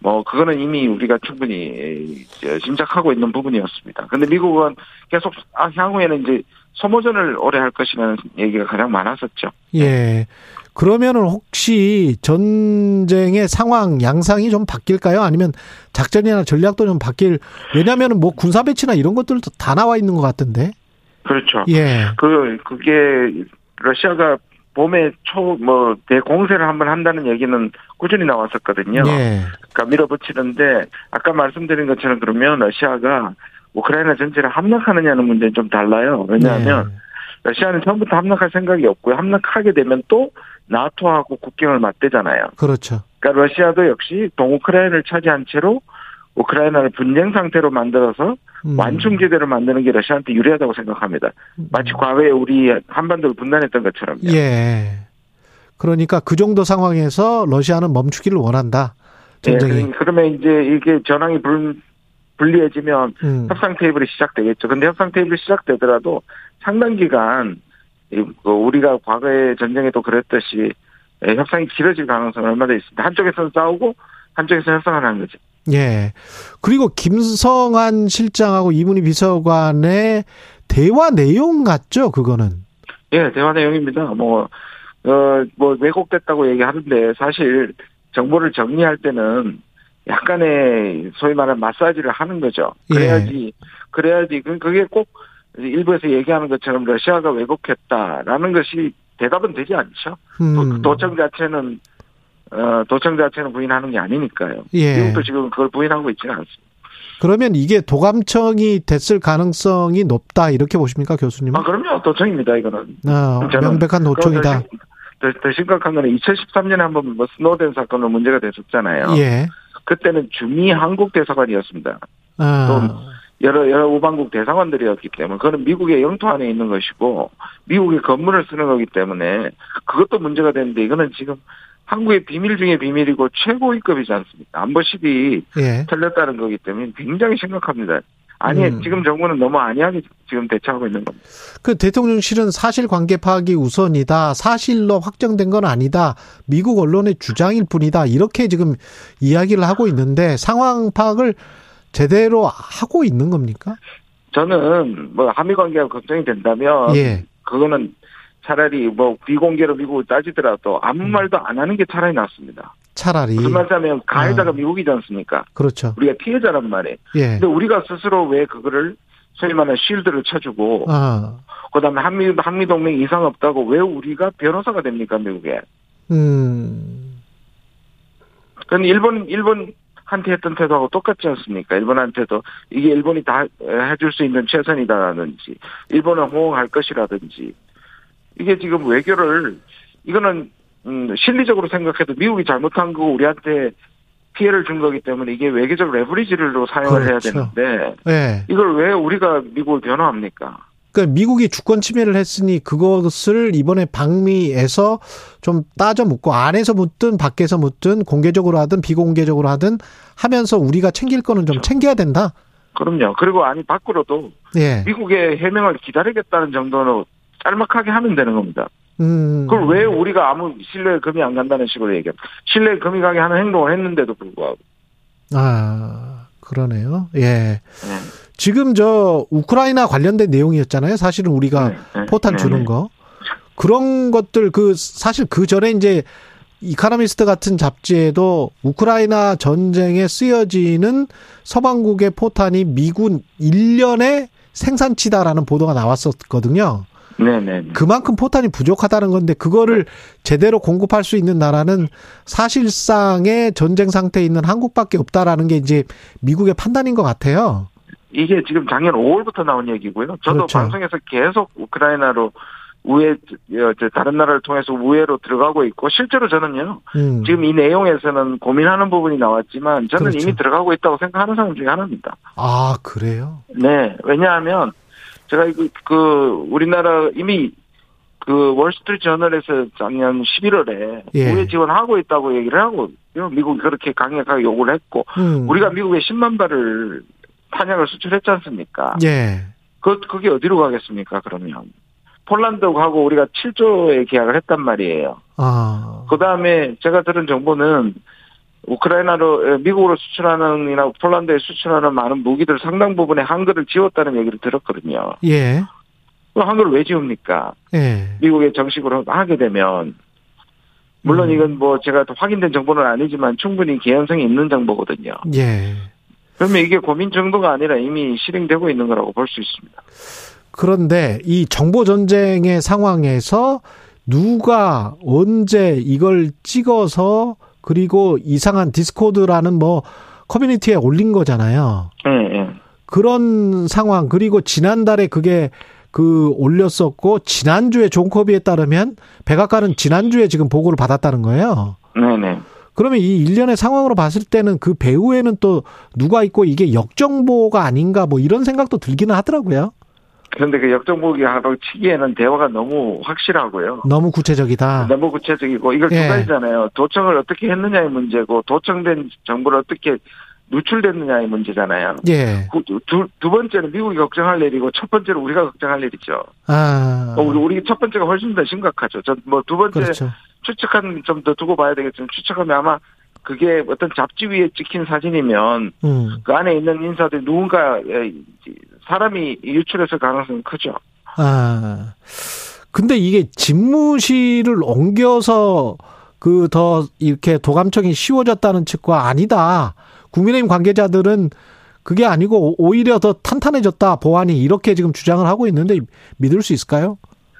뭐 그거는 이미 우리가 충분히 짐작하고 있는 부분이었습니다. 근데 미국은 계속 아, 향후에는 이제 소모전을 오래 할 것이라는 얘기가 가장 많았었죠. 예. 그러면은 혹시 전쟁의 상황 양상이 좀 바뀔까요? 아니면 작전이나 전략도 좀 바뀔 왜냐면은 뭐 군사 배치나 이런 것들도 다 나와 있는 것 같은데. 그렇죠. 예. 그 그게 러시아가 봄에 초 뭐 대공세를 한번 한다는 얘기는 꾸준히 나왔었거든요. 예. 그러니까 밀어붙이는데 아까 말씀드린 것처럼 그러면 러시아가 우크라이나 전체를 함락하느냐는 문제는 좀 달라요. 왜냐하면 예. 러시아는 처음부터 함락할 생각이 없고요. 함락하게 되면 또 나토하고 국경을 맞대잖아요. 그렇죠. 그러니까 러시아도 역시 동우크라이나를 차지한 채로 우크라이나를 분쟁 상태로 만들어서 음. 완충지대를 만드는 게 러시아한테 유리하다고 생각합니다. 마치 음. 과거에 우리 한반도를 분단했던 것처럼요. 예. 그러니까 그 정도 상황에서 러시아는 멈추기를 원한다. 전쟁이. 네, 그러면 이제 이게 전황이 불, 불리해지면 음. 협상 테이블이 시작되겠죠. 근데 협상 테이블이 시작되더라도 상당 기간 그 우리가 과거에 전쟁에도 그랬듯이 협상이 길어질 가능성은 얼마나 있습니다. 한쪽에서는 싸우고 한쪽에서 협상을 하는 거죠. 예. 그리고 김성한 실장하고 이문희 비서관의 대화 내용 같죠, 그거는? 예, 대화 내용입니다. 뭐, 어, 뭐, 왜곡됐다고 얘기하는데, 사실, 정보를 정리할 때는 약간의 소위 말하는 마사지를 하는 거죠. 예. 그래야지, 예. 그래야지, 그게 꼭 일부에서 얘기하는 것처럼 러시아가 왜곡했다라는 것이 대답은 되지 않죠. 음. 도청 자체는 어, 도청 자체는 부인하는 게 아니니까요. 예. 미국도 지금 그걸 부인하고 있지는 않습니다. 그러면 이게 도감청이 됐을 가능성이 높다 이렇게 보십니까 교수님? 아 그럼요 도청입니다 이거는. 아, 명백한 노총이다. 더, 더, 심각한 거는 2013년에 한번 뭐 스노덴 사건으로 문제가 됐었잖아요. 예. 그때는 주미 한국 대사관이었습니다. 아. 또 여러 여러 우방국 대사관들이었기 때문에 그거는 미국의 영토 안에 있는 것이고 미국의 건물을 쓰는 거기 때문에 그것도 문제가 되는데 이거는 지금 한국의 비밀 중에 비밀이고 최고위급이지 않습니까? 안보실이 예. 틀렸다는 거기 때문에 굉장히 심각합니다. 아니 음. 지금 정부는 너무 안이하게 지금 대처하고 있는 겁니다. 그 대통령실은 사실관계 파악이 우선이다. 사실로 확정된 건 아니다. 미국 언론의 주장일 뿐이다. 이렇게 지금 이야기를 하고 있는데 상황 파악을 제대로 하고 있는 겁니까? 저는 뭐 한미 관계가 걱정이 된다면 예. 그거는 차라리 뭐 비공개로 미국을 따지더라도 아무 음. 말도 안 하는 게 차라리 낫습니다. 차라리 무슨 말하자면 가해자가 아. 미국이지 않습니까? 그렇죠. 우리가 피해자란 말이에요. 예. 근데 우리가 스스로 왜 그거를 소위 말하는 쉴드를 쳐주고 아. 그다음에 한미 한미 동맹 이상 없다고 왜 우리가 변호사가 됩니까 미국에? 음. 그건 일본 일본 한테 했던 태도하고 똑같지 않습니까? 일본한테도 이게 일본이 다 해줄 수 있는 최선이다라든지 일본은 호응할 것이라든지 이게 지금 외교를 이거는 음, 실리적으로 생각해도 미국이 잘못한 거 우리한테 피해를 준 거기 때문에 이게 외교적 레버리지로 사용을 그렇죠. 해야 되는데 네. 이걸 왜 우리가 미국을 변호합니까? 그러니까 미국이 주권 침해를 했으니 그것을 이번에 방미에서 좀 따져 묻고 안에서 묻든 밖에서 묻든 공개적으로 하든 비공개적으로 하든 하면서 우리가 챙길 거는 좀 그렇죠. 챙겨야 된다. 그럼요. 그리고 아니 밖으로도 예. 미국의 해명을 기다리겠다는 정도는 짤막하게 하면 되는 겁니다. 음. 그걸 왜 우리가 아무 신뢰 금이 안 간다는 식으로 얘기합 신뢰 금이 가게 하는 행동을 했는데도 불구하고. 아, 그러네요. 예. 네. 지금 저 우크라이나 관련된 내용이었잖아요. 사실은 우리가 네, 네, 포탄 주는 네, 거. 그런 것들 그 사실 그 전에 이제 이카노미스트 같은 잡지에도 우크라이나 전쟁에 쓰여지는 서방국의 포탄이 미군 1년의 생산치다라는 보도가 나왔었거든요. 네네. 그만큼 포탄이 부족하다는 건데 그거를 제대로 공급할 수 있는 나라는 사실상의 전쟁 상태에 있는 한국밖에 없다라는 게 이제 미국의 판단인 것 같아요. 이게 지금 작년 5월부터 나온 얘기고요. 저도 그렇죠. 방송에서 계속 우크라이나로 우회 다른 나라를 통해서 우회로 들어가고 있고 실제로 저는요 음. 지금 이 내용에서는 고민하는 부분이 나왔지만 저는 그렇죠. 이미 들어가고 있다고 생각하는 사람 중에 하나입니다. 아 그래요? 네 왜냐하면 제가 그, 그 우리나라 이미 그 월스트리트 저널에서 작년 11월에 예. 우회 지원하고 있다고 얘기를 하고 미국이 그렇게 강력하게 요구를 했고 음. 우리가 미국에 10만 발을 탄약을 수출했지 않습니까? 예. 그 그게 어디로 가겠습니까? 그러면 폴란드하고 우리가 7조의 계약을 했단 말이에요. 아. 그 다음에 제가 들은 정보는 우크라이나로 미국으로 수출하는 이나 폴란드에 수출하는 많은 무기들 상당 부분에 한글을 지웠다는 얘기를 들었거든요. 예. 한글을 왜 지웁니까? 예. 미국에 정식으로 하게 되면 물론 음. 이건 뭐 제가 확인된 정보는 아니지만 충분히 개연성이 있는 정보거든요. 예. 그러면 이게 고민 정도가 아니라 이미 실행되고 있는 거라고 볼 수 있습니다. 그런데 이 정보 전쟁의 상황에서 누가 언제 이걸 찍어서 그리고 이상한 Discord라는 뭐 커뮤니티에 올린 거잖아요. 네, 네. 그런 상황 그리고 지난달에 그게 그 올렸었고 지난주에 존 커비에 따르면 백악관은 지난주에 지금 보고를 받았다는 거예요. 네 네. 그러면 이 일련의 상황으로 봤을 때는 그 배후에는 또 누가 있고 이게 역정보가 아닌가 뭐 이런 생각도 들기는 하더라고요. 그런데 그 역정보기하고 치기에는 대화가 너무 확실하고요. 너무 구체적이다. 너무 구체적이고 이걸 예. 두 가지잖아요. 도청을 어떻게 했느냐의 문제고 도청된 정보를 어떻게 누출됐느냐의 문제잖아요. 예. 두, 두 번째는 미국이 걱정할 일이고 첫 번째는 우리가 걱정할 일이죠. 아. 어, 우리, 우리 첫 번째가 훨씬 더 심각하죠. 뭐두 번째 그렇죠. 추측한 좀 더 두고 봐야 되겠지만 추측하면 아마 그게 어떤 잡지 위에 찍힌 사진이면 음. 그 안에 있는 인사들 누군가 사람이 유출했을 가능성이 크죠. 아. 근데 이게 집무실을 옮겨서 그 더 이렇게 도감청이 쉬워졌다는 측과 아니다. 국민의힘 관계자들은 그게 아니고 오히려 더 탄탄해졌다 보안이 이렇게 지금 주장을 하고 있는데 믿을 수 있을까요?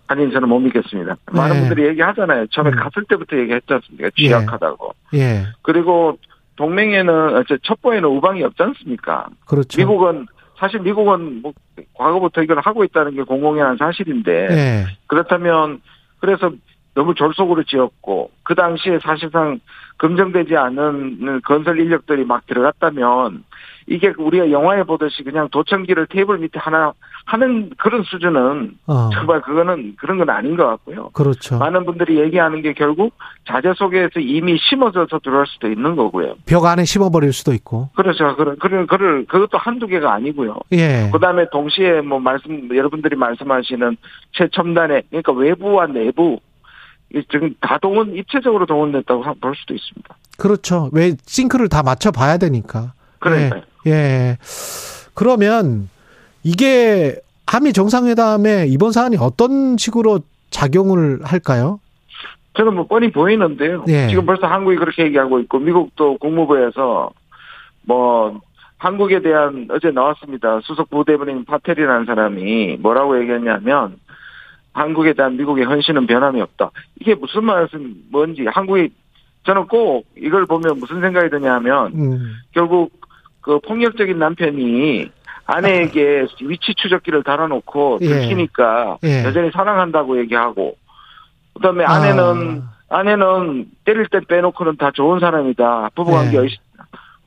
아니 저는 못 믿겠습니다. 네. 많은 분들이 얘기하잖아요. 처음에 음. 갔을 때부터 얘기했지 않습니까? 취약하다고. 예. 예. 그리고 동맹에는 첩보에는 우방이 없지 않습니까? 그렇죠. 미국은 사실 미국은 뭐 과거부터 이걸 하고 있다는 게 공공연한 사실인데 예. 그렇다면 그래서 너무 졸속으로 지었고 그 당시에 사실상 검증되지 않은 건설 인력들이 막 들어갔다면 이게 우리가 영화에 보듯이 그냥 도청기를 테이블 밑에 하나 하는 그런 수준은 어. 정말 그거는 그런 건 아닌 것 같고요. 그렇죠. 많은 분들이 얘기하는 게 결국 자재 속에서 이미 심어져서 들어갈 수도 있는 거고요. 벽 안에 심어버릴 수도 있고. 그렇죠. 그런 그런 그를 그것도 한두 개가 아니고요. 예. 그다음에 동시에 뭐 말씀 여러분들이 말씀하시는 최첨단의 그러니까 외부와 내부 지금 다 동원 입체적으로 동원됐다고 볼 수도 있습니다. 그렇죠. 왜 싱크를 다 맞춰 봐야 되니까. 그러니까요. 예. 예. 그러면 이게 한미 정상회담에 이번 사안이 어떤 식으로 작용을 할까요? 저는 뭐 뻔히 보이는데요. 예. 지금 벌써 한국이 그렇게 얘기하고 있고 미국도 국무부에서 뭐 한국에 대한 어제 나왔습니다. 수석 부대변인 파텔이라는 사람이 뭐라고 얘기했냐면 한국에 대한 미국의 헌신은 변함이 없다. 이게 무슨 말씀 뭔지 한국이 저는 꼭 이걸 보면 무슨 생각이 드냐면 음. 결국 그 폭력적인 남편이 아내에게 위치 추적기를 달아놓고 예. 들키니까 예. 예. 여전히 사랑한다고 얘기하고 그다음에 아내는 아. 아내는 때릴 때 빼놓고는 다 좋은 사람이다 부부관계 예.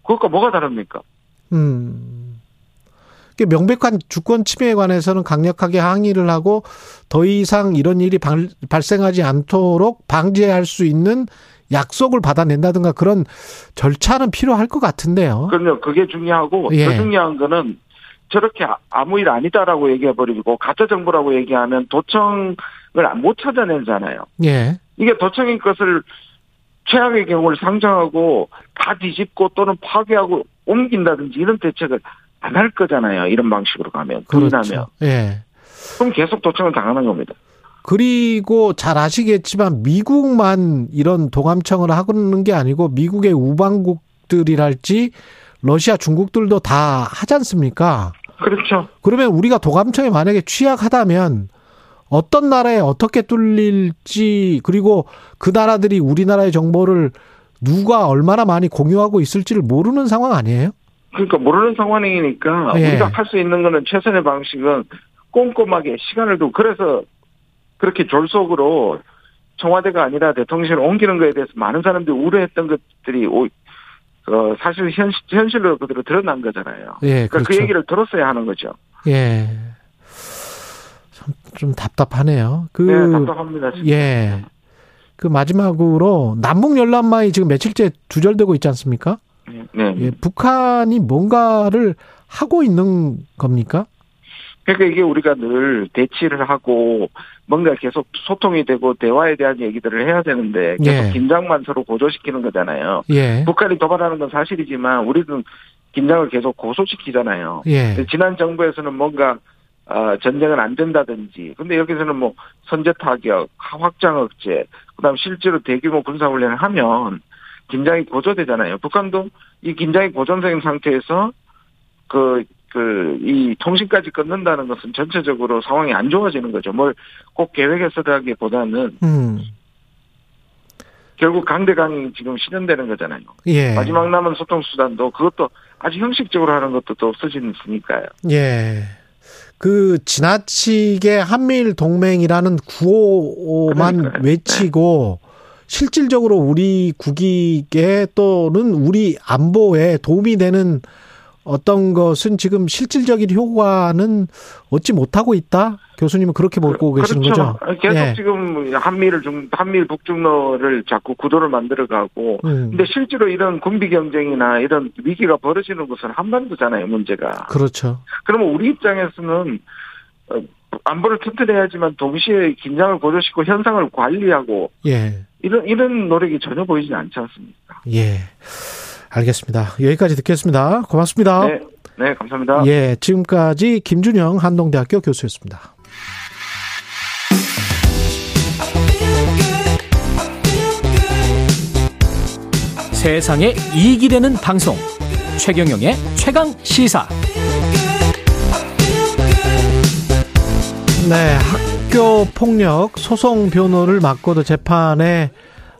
그것과 뭐가 다릅니까? 음. 명백한 주권 침해에 관해서는 강력하게 항의를 하고 더 이상 이런 일이 발, 발생하지 않도록 방지할 수 있는 약속을 받아낸다든가 그런 절차는 필요할 것 같은데요. 그럼요. 그게 중요하고 예. 더 중요한 거는 저렇게 아무 일 아니다라고 얘기해버리고 가짜 정보라고 얘기하면 도청을 못 찾아내잖아요. 예. 이게 도청인 것을 최악의 경우를 상정하고 다 뒤집고 또는 파괴하고 옮긴다든지 이런 대책을 안 할 거잖아요. 이런 방식으로 가면. 그렇죠. 예. 그럼 계속 도청을 당하는 겁니다. 그리고 잘 아시겠지만 미국만 이런 도감청을 하는 게 아니고 미국의 우방국들이랄지 러시아 중국들도 다 하지 않습니까? 그렇죠. 그러면 우리가 도감청에 만약에 취약하다면 어떤 나라에 어떻게 뚫릴지 그리고 그 나라들이 우리나라의 정보를 누가 얼마나 많이 공유하고 있을지를 모르는 상황 아니에요? 그러니까 모르는 상황이니까 예. 우리가 할 수 있는 거는 최선의 방식은 꼼꼼하게 시간을 두고 그래서 그렇게 졸속으로 청와대가 아니라 대통령실을 옮기는 거에 대해서 많은 사람들이 우려했던 것들이 오, 어, 사실 현, 현실로 그대로 드러난 거잖아요. 예, 그러니까 그 그렇죠. 그 얘기를 들었어야 하는 거죠. 예. 참, 좀 답답하네요. 그. 네, 답답합니다. 진짜. 예. 그 마지막으로 남북 열람망이 지금 며칠째 두절되고 있지 않습니까? 네. 네. 예, 북한이 뭔가를 하고 있는 겁니까? 그러니까 이게 우리가 늘 대치를 하고 뭔가 계속 소통이 되고 대화에 대한 얘기들을 해야 되는데 계속 예. 긴장만 서로 고조시키는 거잖아요. 예. 북한이 도발하는 건 사실이지만 우리는 긴장을 계속 고소시키잖아요. 예. 지난 정부에서는 뭔가 어, 전쟁은 안 된다든지. 근데 여기서는 뭐 선제 타격, 확장 억제, 그다음 실제로 대규모 군사 훈련을 하면 긴장이 고조되잖아요. 북한도 이 긴장이 고조된 상태에서 그, 그, 이 통신까지 끊는다는 것은 전체적으로 상황이 안 좋아지는 거죠. 뭘 꼭 계획해서라기 보다는, 음. 결국 강대강이 지금 실현되는 거잖아요. 예. 마지막 남은 소통 수단도 그것도 아주 형식적으로 하는 것도 또 없어지니까요. 예. 그 지나치게 한미일 동맹이라는 구호만 그러니까요. 외치고 네. 실질적으로 우리 국익에 또는 우리 안보에 도움이 되는 어떤 것은 지금 실질적인 효과는 얻지 못하고 있다. 교수님은 그렇게 보고 그, 계시는 그렇죠. 거죠? 계속 예. 지금 한미를 중 한미일 북중로를 자꾸 구도를 만들어가고, 음. 근데 실제로 이런 군비 경쟁이나 이런 위기가 벌어지는 곳은 한반도잖아요, 문제가. 그렇죠. 그러면 우리 입장에서는 어, 안보를 튼튼해야지만 동시에 긴장을 고조시키고 현상을 관리하고, 예. 이런 이런 노력이 전혀 보이지 않지 않습니까? 예. 알겠습니다. 여기까지 듣겠습니다. 고맙습니다. 네, 네 감사합니다. 예, 지금까지 김준영 한동대학교 교수였습니다. 세상에 이익이 되는 방송 최경영의 최강 시사. 네, 학교 폭력 소송 변호를 맡고도 재판에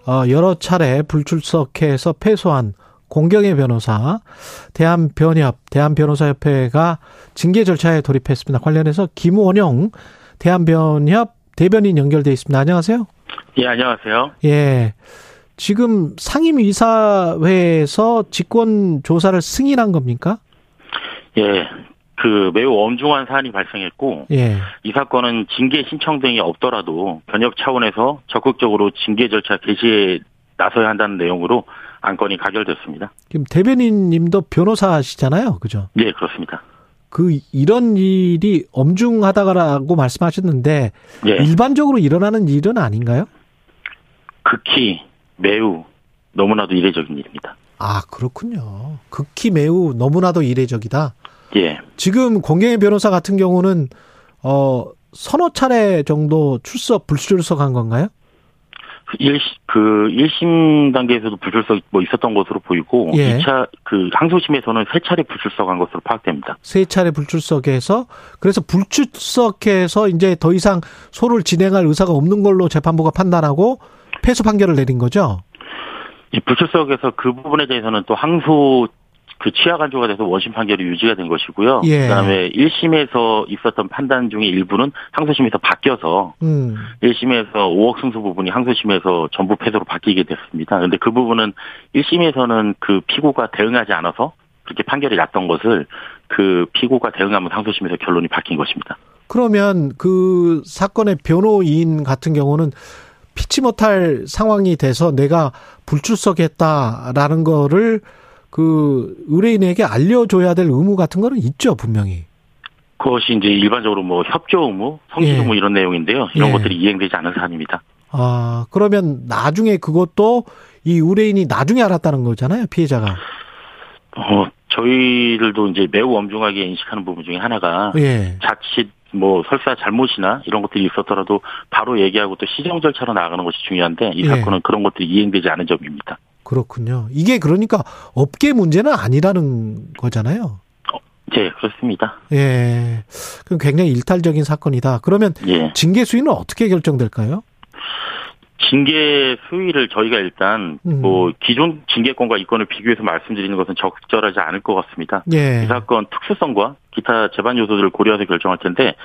어, 여러 차례 불출석해서 패소한 공경의 변호사, 대한변협, 대한변호사협회가 징계 절차에 돌입했습니다. 관련해서 김원영 대한변협 대변인 연결돼 있습니다. 안녕하세요. 예, 안녕하세요. 예. 지금 상임이사회에서 직권 조사를 승인한 겁니까? 예. 그 매우 엄중한 사안이 발생했고 예. 이 사건은 징계 신청 등이 없더라도 변협 차원에서 적극적으로 징계 절차 개시에 나서야 한다는 내용으로 안건이 가결됐습니다. 지금 대변인님도 변호사시잖아요, 그죠? 네, 그렇습니다. 그 이런 일이 엄중하다라고 말씀하셨는데 예. 일반적으로 일어나는 일은 아닌가요? 극히 매우 너무나도 이례적인 일입니다. 아 그렇군요. 극히 매우 너무나도 이례적이다. 예. 지금 공경의 변호사 같은 경우는 어 서너 차례 정도 출석 불출석한 건가요? 일, 그, 1심 단계에서도 불출석 뭐 있었던 것으로 보이고, 예. 2차, 그, 항소심에서는 세 차례 불출석한 것으로 파악됩니다. 세 차례 불출석해서, 그래서 불출석해서 이제 더 이상 소를 진행할 의사가 없는 걸로 재판부가 판단하고 패소 판결을 내린 거죠? 이 불출석에서 그 부분에 대해서는 또 항소 그 취하 간조가 돼서 원심 판결이 유지가 된 것이고요. 예. 그다음에 1심에서 있었던 판단 중에 일부는 항소심에서 바뀌어서 음. 1심에서 5억 승소 부분이 항소심에서 전부 패소로 바뀌게 됐습니다. 그런데 그 부분은 1심에서는 그 피고가 대응하지 않아서 그렇게 판결이 났던 것을 그 피고가 대응하면 항소심에서 결론이 바뀐 것입니다. 그러면 그 사건의 변호인 같은 경우는 피치 못할 상황이 돼서 내가 불출석했다라는 거를 그 의뢰인에게 알려줘야 될 의무 같은 거는 있죠 분명히. 그것이 이제 일반적으로 뭐 협조 의무, 성실 예. 의무 이런 내용인데요. 이런 예. 것들이 이행되지 않은 사안입니다. 아 그러면 나중에 그것도 이 의뢰인이 나중에 알았다는 거잖아요 피해자가. 어 저희들도 이제 매우 엄중하게 인식하는 부분 중에 하나가 예. 자칫 뭐 설사 잘못이나 이런 것들이 있었더라도 바로 얘기하고 또 시정 절차로 나가는 것이 중요한데 이 예. 사건은 그런 것들이 이행되지 않은 점입니다. 그렇군요. 이게 그러니까 업계 문제는 아니라는 거잖아요. 어, 네, 그렇습니다. 예. 그럼 굉장히 일탈적인 사건이다. 그러면 예. 징계 수위는 어떻게 결정될까요? 징계 수위를 저희가 일단 음. 뭐 기존 징계권과 이권을 비교해서 말씀드리는 것은 적절하지 않을 것 같습니다. 예. 이 사건 특수성과 기타 재반 요소들을 고려해서 결정할 텐데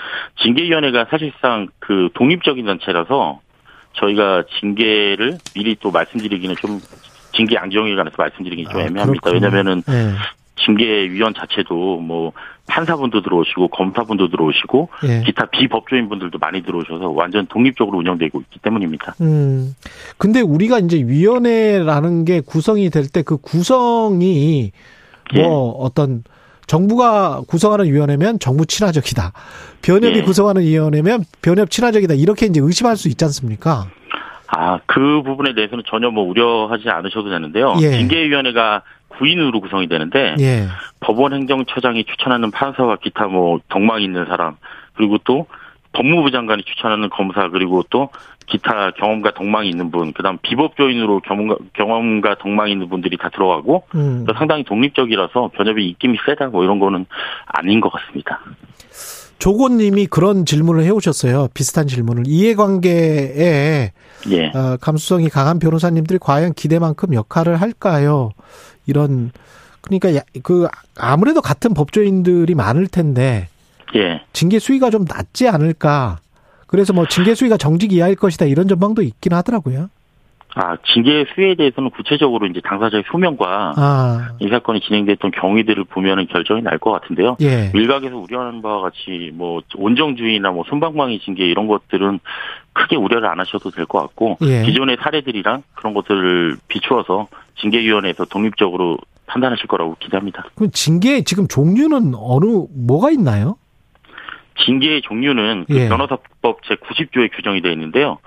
징계위원회가 사실상 그 독립적인 단체라서 저희가 징계를 미리 또 말씀드리기는 좀 징계 양지영에 관해서 말씀드리기 좀 아, 애매합니다. 왜냐면은 네. 징계위원 자체도 뭐 판사분도 들어오시고 검사분도 들어오시고 예. 기타 비법조인 분들도 많이 들어오셔서 완전 독립적으로 운영되고 있기 때문입니다. 음. 근데 우리가 이제 위원회라는 게 구성이 될 때 그 구성이 뭐 예. 어떤 정부가 구성하는 위원회면 정부 친화적이다. 변협이 예. 구성하는 위원회면 변협 친화적이다. 이렇게 이제 의심할 수 있지 않습니까? 아, 그 부분에 대해서는 전혀 뭐 우려하지 않으셔도 되는데요. 예. 징계위원회가 9인으로 구성이 되는데 예. 법원 행정처장이 추천하는 판사와 기타 뭐 덕망 있는 사람 그리고 또 법무부 장관이 추천하는 검사 그리고 또 기타 경험과 덕망이 있는 분, 그다음 비법조인으로 경험과, 경험과 덕망이 있는 분들이 다 들어가고 음. 상당히 독립적이라서 변협이 입김이 세다 뭐 이런 거는 아닌 것 같습니다. 조고님이 그런 질문을 해오셨어요. 비슷한 질문을 이해관계에 예. 어, 감수성이 강한 변호사님들이 과연 기대만큼 역할을 할까요? 이런 그러니까 그 아무래도 같은 법조인들이 많을 텐데 예. 징계 수위가 좀 낮지 않을까? 그래서 뭐 징계 수위가 정직 이하일 것이다 이런 전망도 있긴 하더라고요. 아, 징계 수위에 대해서는 구체적으로 이제 당사자의 소명과 아. 이 사건이 진행됐던 경위들을 보면은 결정이 날 것 같은데요. 예. 일각에서 우려하는 바와 같이 뭐 온정주의나 뭐 손방망이 징계 이런 것들은 크게 우려를 안 하셔도 될 것 같고 예. 기존의 사례들이랑 그런 것들을 비추어서 징계위원회에서 독립적으로 판단하실 거라고 기대합니다. 그럼 징계 지금 종류는 어느 뭐가 있나요? 징계의 종류는 그 예. 그 변호사법 제 90조에 규정이 되어 있는데요.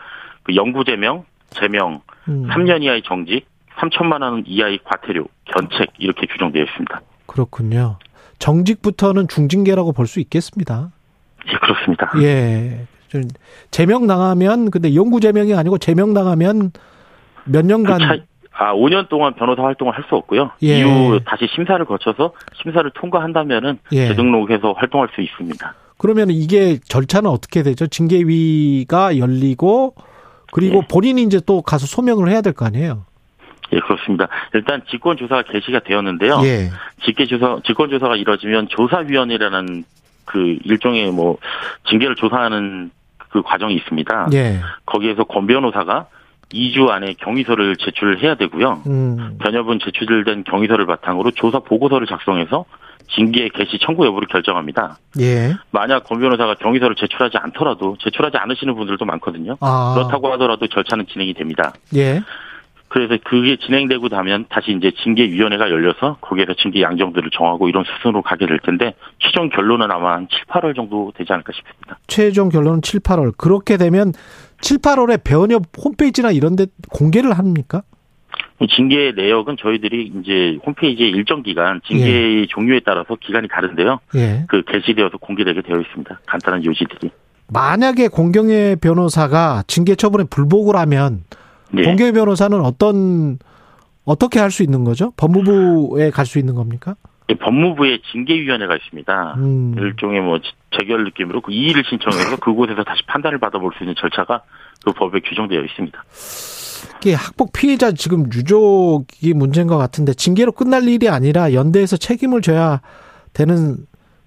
그 영구제명, 제명, 음. 3년 이하의 정직, 3천만 원 이하의 과태료, 견책 이렇게 규정되어 있습니다. 그렇군요. 정직부터는 중징계라고 볼 수 있겠습니다. 예, 그렇습니다. 예. 제명 당하면 근데 영구 제명이 아니고 제명 당하면 몇 년간 그 차, 아, 5년 동안 변호사 활동을 할 수 없고요. 예. 이후 다시 심사를 거쳐서 심사를 통과한다면은 예. 재등록해서 활동할 수 있습니다. 그러면 이게 절차는 어떻게 되죠? 징계위가 열리고 그리고 예. 본인이 이제 또 가서 소명을 해야 될 거 아니에요? 예, 그렇습니다. 일단 직권 조사가 개시가 되었는데요. 예. 직계 조사 직권 조사가 이루어지면 조사위원회라는 그 일종의 뭐 징계를 조사하는 그 과정이 있습니다. 예. 거기에서 권 변호사가 2주 안에 경위서를 제출해야 되고요. 음. 변협은 제출된 경위서를 바탕으로 조사 보고서를 작성해서 징계 개시 청구 여부를 결정합니다. 예. 만약 권 변호사가 경위서를 제출하지 않더라도 제출하지 않으시는 분들도 많거든요. 아. 그렇다고 하더라도 절차는 진행이 됩니다. 예. 그래서 그게 진행되고 나면 다시 이제 징계위원회가 열려서 거기에서 징계 양정들을 정하고 이런 수순으로 가게 될 텐데 최종 결론은 아마 한 7, 8월 정도 되지 않을까 싶습니다. 최종 결론은 7, 8월. 그렇게 되면 7, 8월에 변협 홈페이지나 이런 데 공개를 합니까? 징계 내역은 저희들이 이제 홈페이지에 일정 기간 징계 예. 종류에 따라서 기간이 다른데요. 예. 그 게시되어서 공개되게 되어 있습니다. 간단한 요지들이. 만약에 공경혜 변호사가 징계 처분에 불복을 하면 네. 공경혜 변호사는 어떤 어떻게 할 수 있는 거죠? 법무부에 갈 수 있는 겁니까? 예, 법무부에 징계위원회가 있습니다. 음. 일종의 뭐 재결 느낌으로 그 이의를 신청해서 그곳에서 다시 판단을 받아볼 수 있는 절차가 그 법에 규정되어 있습니다. 이게 학폭 피해자 지금 유족이 문제인 것 같은데 징계로 끝날 일이 아니라 연대에서 책임을 져야 되는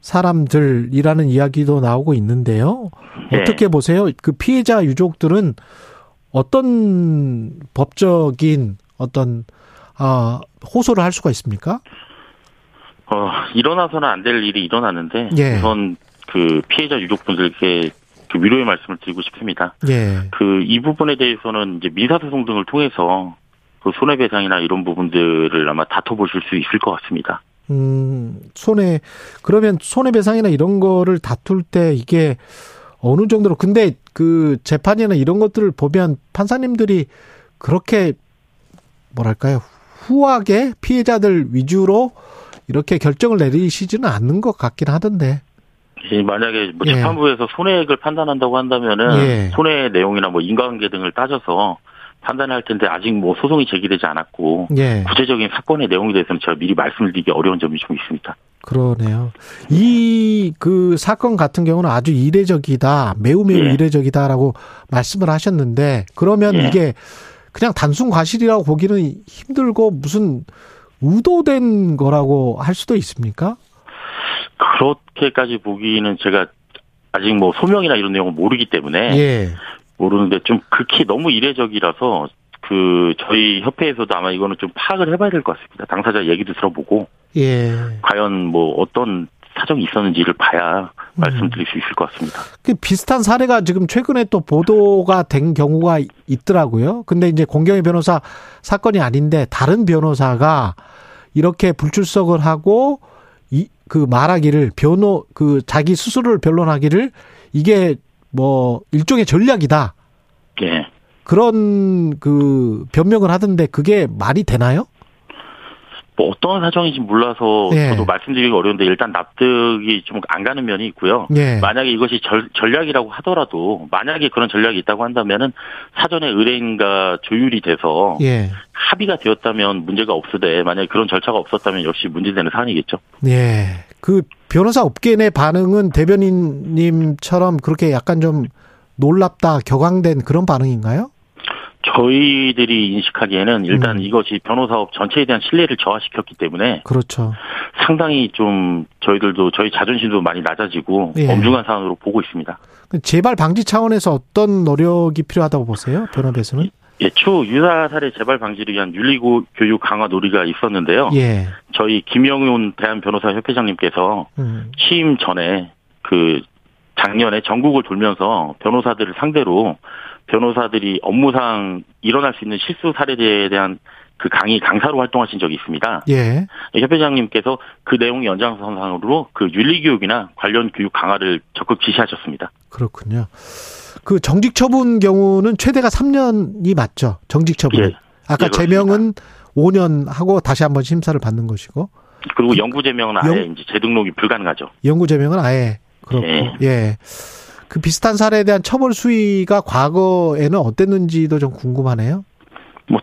사람들이라는 이야기도 나오고 있는데요. 네. 어떻게 보세요? 그 피해자 유족들은 어떤 법적인 어떤 아 호소를 할 수가 있습니까? 어 일어나서는 안 될 일이 일어났는데 예. 우선 그 피해자 유족분들께 그 위로의 말씀을 드리고 싶습니다. 예. 그 이 부분에 대해서는 이제 민사소송 등을 통해서 그 손해배상이나 이런 부분들을 아마 다퉈보실 수 있을 것 같습니다. 음, 손해, 그러면 손해배상이나 이런 거를 다툴 때 이게 어느 정도로, 근데 그 재판이나 이런 것들을 보면 판사님들이 그렇게 뭐랄까요, 후하게 피해자들 위주로 이렇게 결정을 내리시지는 않는 것 같긴 하던데. 만약에 뭐 예. 재판부에서 예. 손해액을 판단한다고 한다면은 예. 손해 내용이나 뭐 인과관계 등을 따져서 판단할 텐데 아직 뭐 소송이 제기되지 않았고 예. 구체적인 사건의 내용에 대해서는 제가 미리 말씀을 드리기 어려운 점이 좀 있습니다. 그러네요. 이 그 사건 같은 경우는 아주 이례적이다, 매우 매우 예. 이례적이다라고 말씀을 하셨는데 그러면 예. 이게 그냥 단순 과실이라고 보기는 힘들고 무슨 의도된 거라고 할 수도 있습니까? 그렇게까지 보기는 제가 아직 뭐 소명이나 이런 내용을 모르기 때문에 예. 모르는데 좀 극히 너무 이례적이라서 그 저희 협회에서도 아마 이거는 좀 파악을 해봐야 될 것 같습니다. 당사자 얘기도 들어보고 예. 과연 뭐 어떤 사정이 있었는지를 봐야 말씀드릴 수 있을 것 같습니다. 그 비슷한 사례가 지금 최근에 또 보도가 된 경우가 있더라고요. 근데 이제 공경희 변호사 사건이 아닌데 다른 변호사가 이렇게 불출석을 하고 이 그 말하기를 변호 그 자기 스스로를 변론하기를 이게 뭐 일종의 전략이다. 예. 그런 그 변명을 하던데 그게 말이 되나요? 뭐 어떤 사정인지 몰라서 예. 저도 말씀드리기 어려운데 일단 납득이 좀 안 가는 면이 있고요. 예. 만약에 이것이 절, 전략이라고 하더라도 만약에 그런 전략이 있다고 한다면은 사전에 의뢰인과 조율이 돼서 예. 합의가 되었다면 문제가 없으되 만약에 그런 절차가 없었다면 역시 문제되는 사안이겠죠. 예. 그 변호사 업계 내 반응은 대변인님처럼 그렇게 약간 좀 놀랍다, 격앙된 그런 반응인가요? 저희들이 인식하기에는 일단 음. 이것이 변호사업 전체에 대한 신뢰를 저하시켰기 때문에 그렇죠. 상당히 좀 저희들도 저희 자존심도 많이 낮아지고 예. 엄중한 사안으로 보고 있습니다. 재발 방지 차원에서 어떤 노력이 필요하다고 보세요? 변호대에서는? 예, 추 유사 사례 재발 방지를 위한 윤리고 교육 강화 놀이가 있었는데요. 예. 저희 김영훈 대한 변호사 협회장님께서 음. 취임 전에 그 작년에 전국을 돌면서 변호사들을 상대로 변호사들이 업무상 일어날 수 있는 실수 사례에 대한 그 강의 강사로 활동하신 적이 있습니다. 예. 협회장님께서 그 내용 연장선상으로 그 윤리교육이나 관련 교육 강화를 적극 지시하셨습니다. 그렇군요. 그 정직 처분 경우는 최대가 3년이 맞죠? 정직 처분. 예. 아까 예, 제명은 5년 하고 다시 한번 심사를 받는 것이고. 그리고 영구 제명은 아예 영, 이제 재등록이 불가능하죠. 영구 제명은 아예 그렇고. 예. 예. 그 비슷한 사례에 대한 처벌 수위가 과거에는 어땠는지도 좀 궁금하네요. 뭐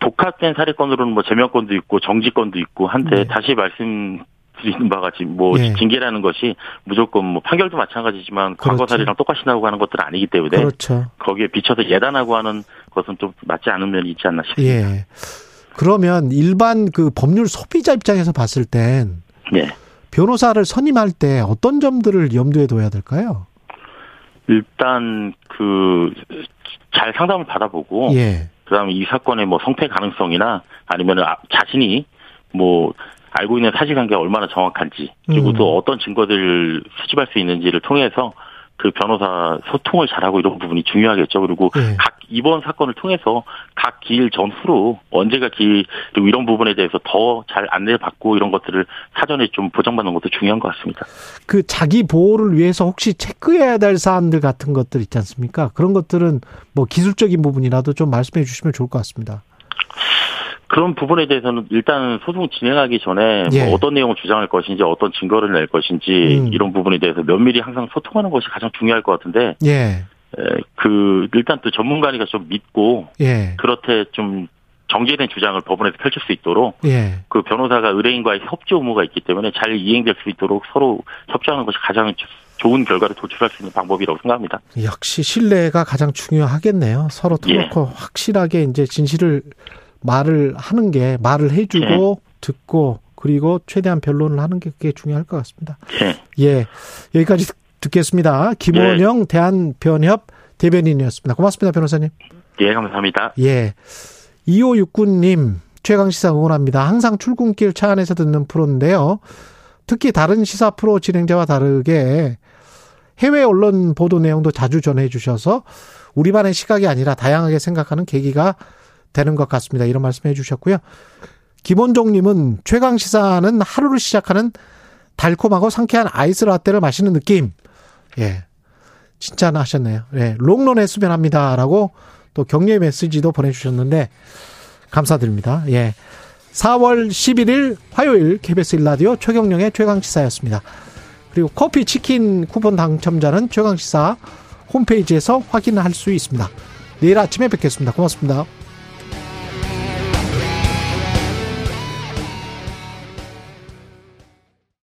독합된 사례건으로는 뭐 제명건도 있고 정지건도 있고 한데 네. 다시 말씀 드리는 바가 같이 뭐 예. 징계라는 것이 무조건 뭐 판결도 마찬가지지만 그렇죠. 과거 사례랑 똑같이 나오고 하는 것들은 아니기 때문에 그렇죠. 거기에 비춰서 예단하고 하는 것은 좀 맞지 않은 면이 있지 않나 싶습니다. 예. 그러면 일반 그 법률 소비자 입장에서 봤을 땐 네. 변호사를 선임할 때 어떤 점들을 염두에 둬야 될까요? 일단 그 잘 상담을 받아보고 예. 그다음에 이 사건의 뭐 성패 가능성이나 아니면 아, 자신이 뭐 알고 있는 사실관계가 얼마나 정확한지 그리고 음. 또 어떤 증거들을 수집할 수 있는지를 통해서 그 변호사 소통을 잘하고 이런 부분이 중요하겠죠. 그리고 네. 각 이번 사건을 통해서 각 기일 전후로 언제가 기 그리고 이런 부분에 대해서 더 잘 안내를 받고 이런 것들을 사전에 좀 보장받는 것도 중요한 것 같습니다. 그 자기 보호를 위해서 혹시 체크해야 될 사안들 같은 것들 있지 않습니까? 그런 것들은 뭐 기술적인 부분이라도 좀 말씀해 주시면 좋을 것 같습니다. 그런 부분에 대해서는 일단 소송 진행하기 전에 뭐 예. 뭐 어떤 내용을 주장할 것인지 어떤 증거를 낼 것인지 음. 이런 부분에 대해서 면밀히 항상 소통하는 것이 가장 중요할 것 같은데 예. 그 일단 또 전문가니까 좀 믿고 예. 그렇게 좀 정제된 주장을 법원에서 펼칠 수 있도록 예. 그 변호사가 의뢰인과의 협조 의무가 있기 때문에 잘 이행될 수 있도록 서로 협조하는 것이 가장 좋은 결과를 도출할 수 있는 방법이라고 생각합니다. 역시 신뢰가 가장 중요하겠네요. 서로 터놓고 예. 확실하게 이제 진실을 말을 하는 게 말을 해주고 네. 듣고 그리고 최대한 변론을 하는 게 그게 중요할 것 같습니다. 네. 예. 여기까지 듣겠습니다. 김원영 네. 대한변협 대변인이었습니다. 고맙습니다, 변호사님. 예, 감사합니다. 예. 2569님, 최강시사 응원합니다. 항상 출근길 차 안에서 듣는 프로인데요. 특히 다른 시사 프로 진행자와 다르게 해외 언론 보도 내용도 자주 전해 주셔서 우리만의 시각이 아니라 다양하게 생각하는 계기가 되는 것 같습니다. 이런 말씀 해 주셨고요. 김원종님은 최강 시사는 하루를 시작하는 달콤하고 상쾌한 아이스 라떼를 마시는 느낌. 예. 칭찬 하셨네요. 예. 롱런에 수변합니다 라고 또 격려의 메시지도 보내주셨는데 감사드립니다. 예. 4월 11일 화요일 KBS 일라디오 최경령의 최강시사였습니다. 그리고 커피 치킨 쿠폰 당첨자는 최강시사 홈페이지에서 확인할 수 있습니다. 내일 아침에 뵙겠습니다. 고맙습니다.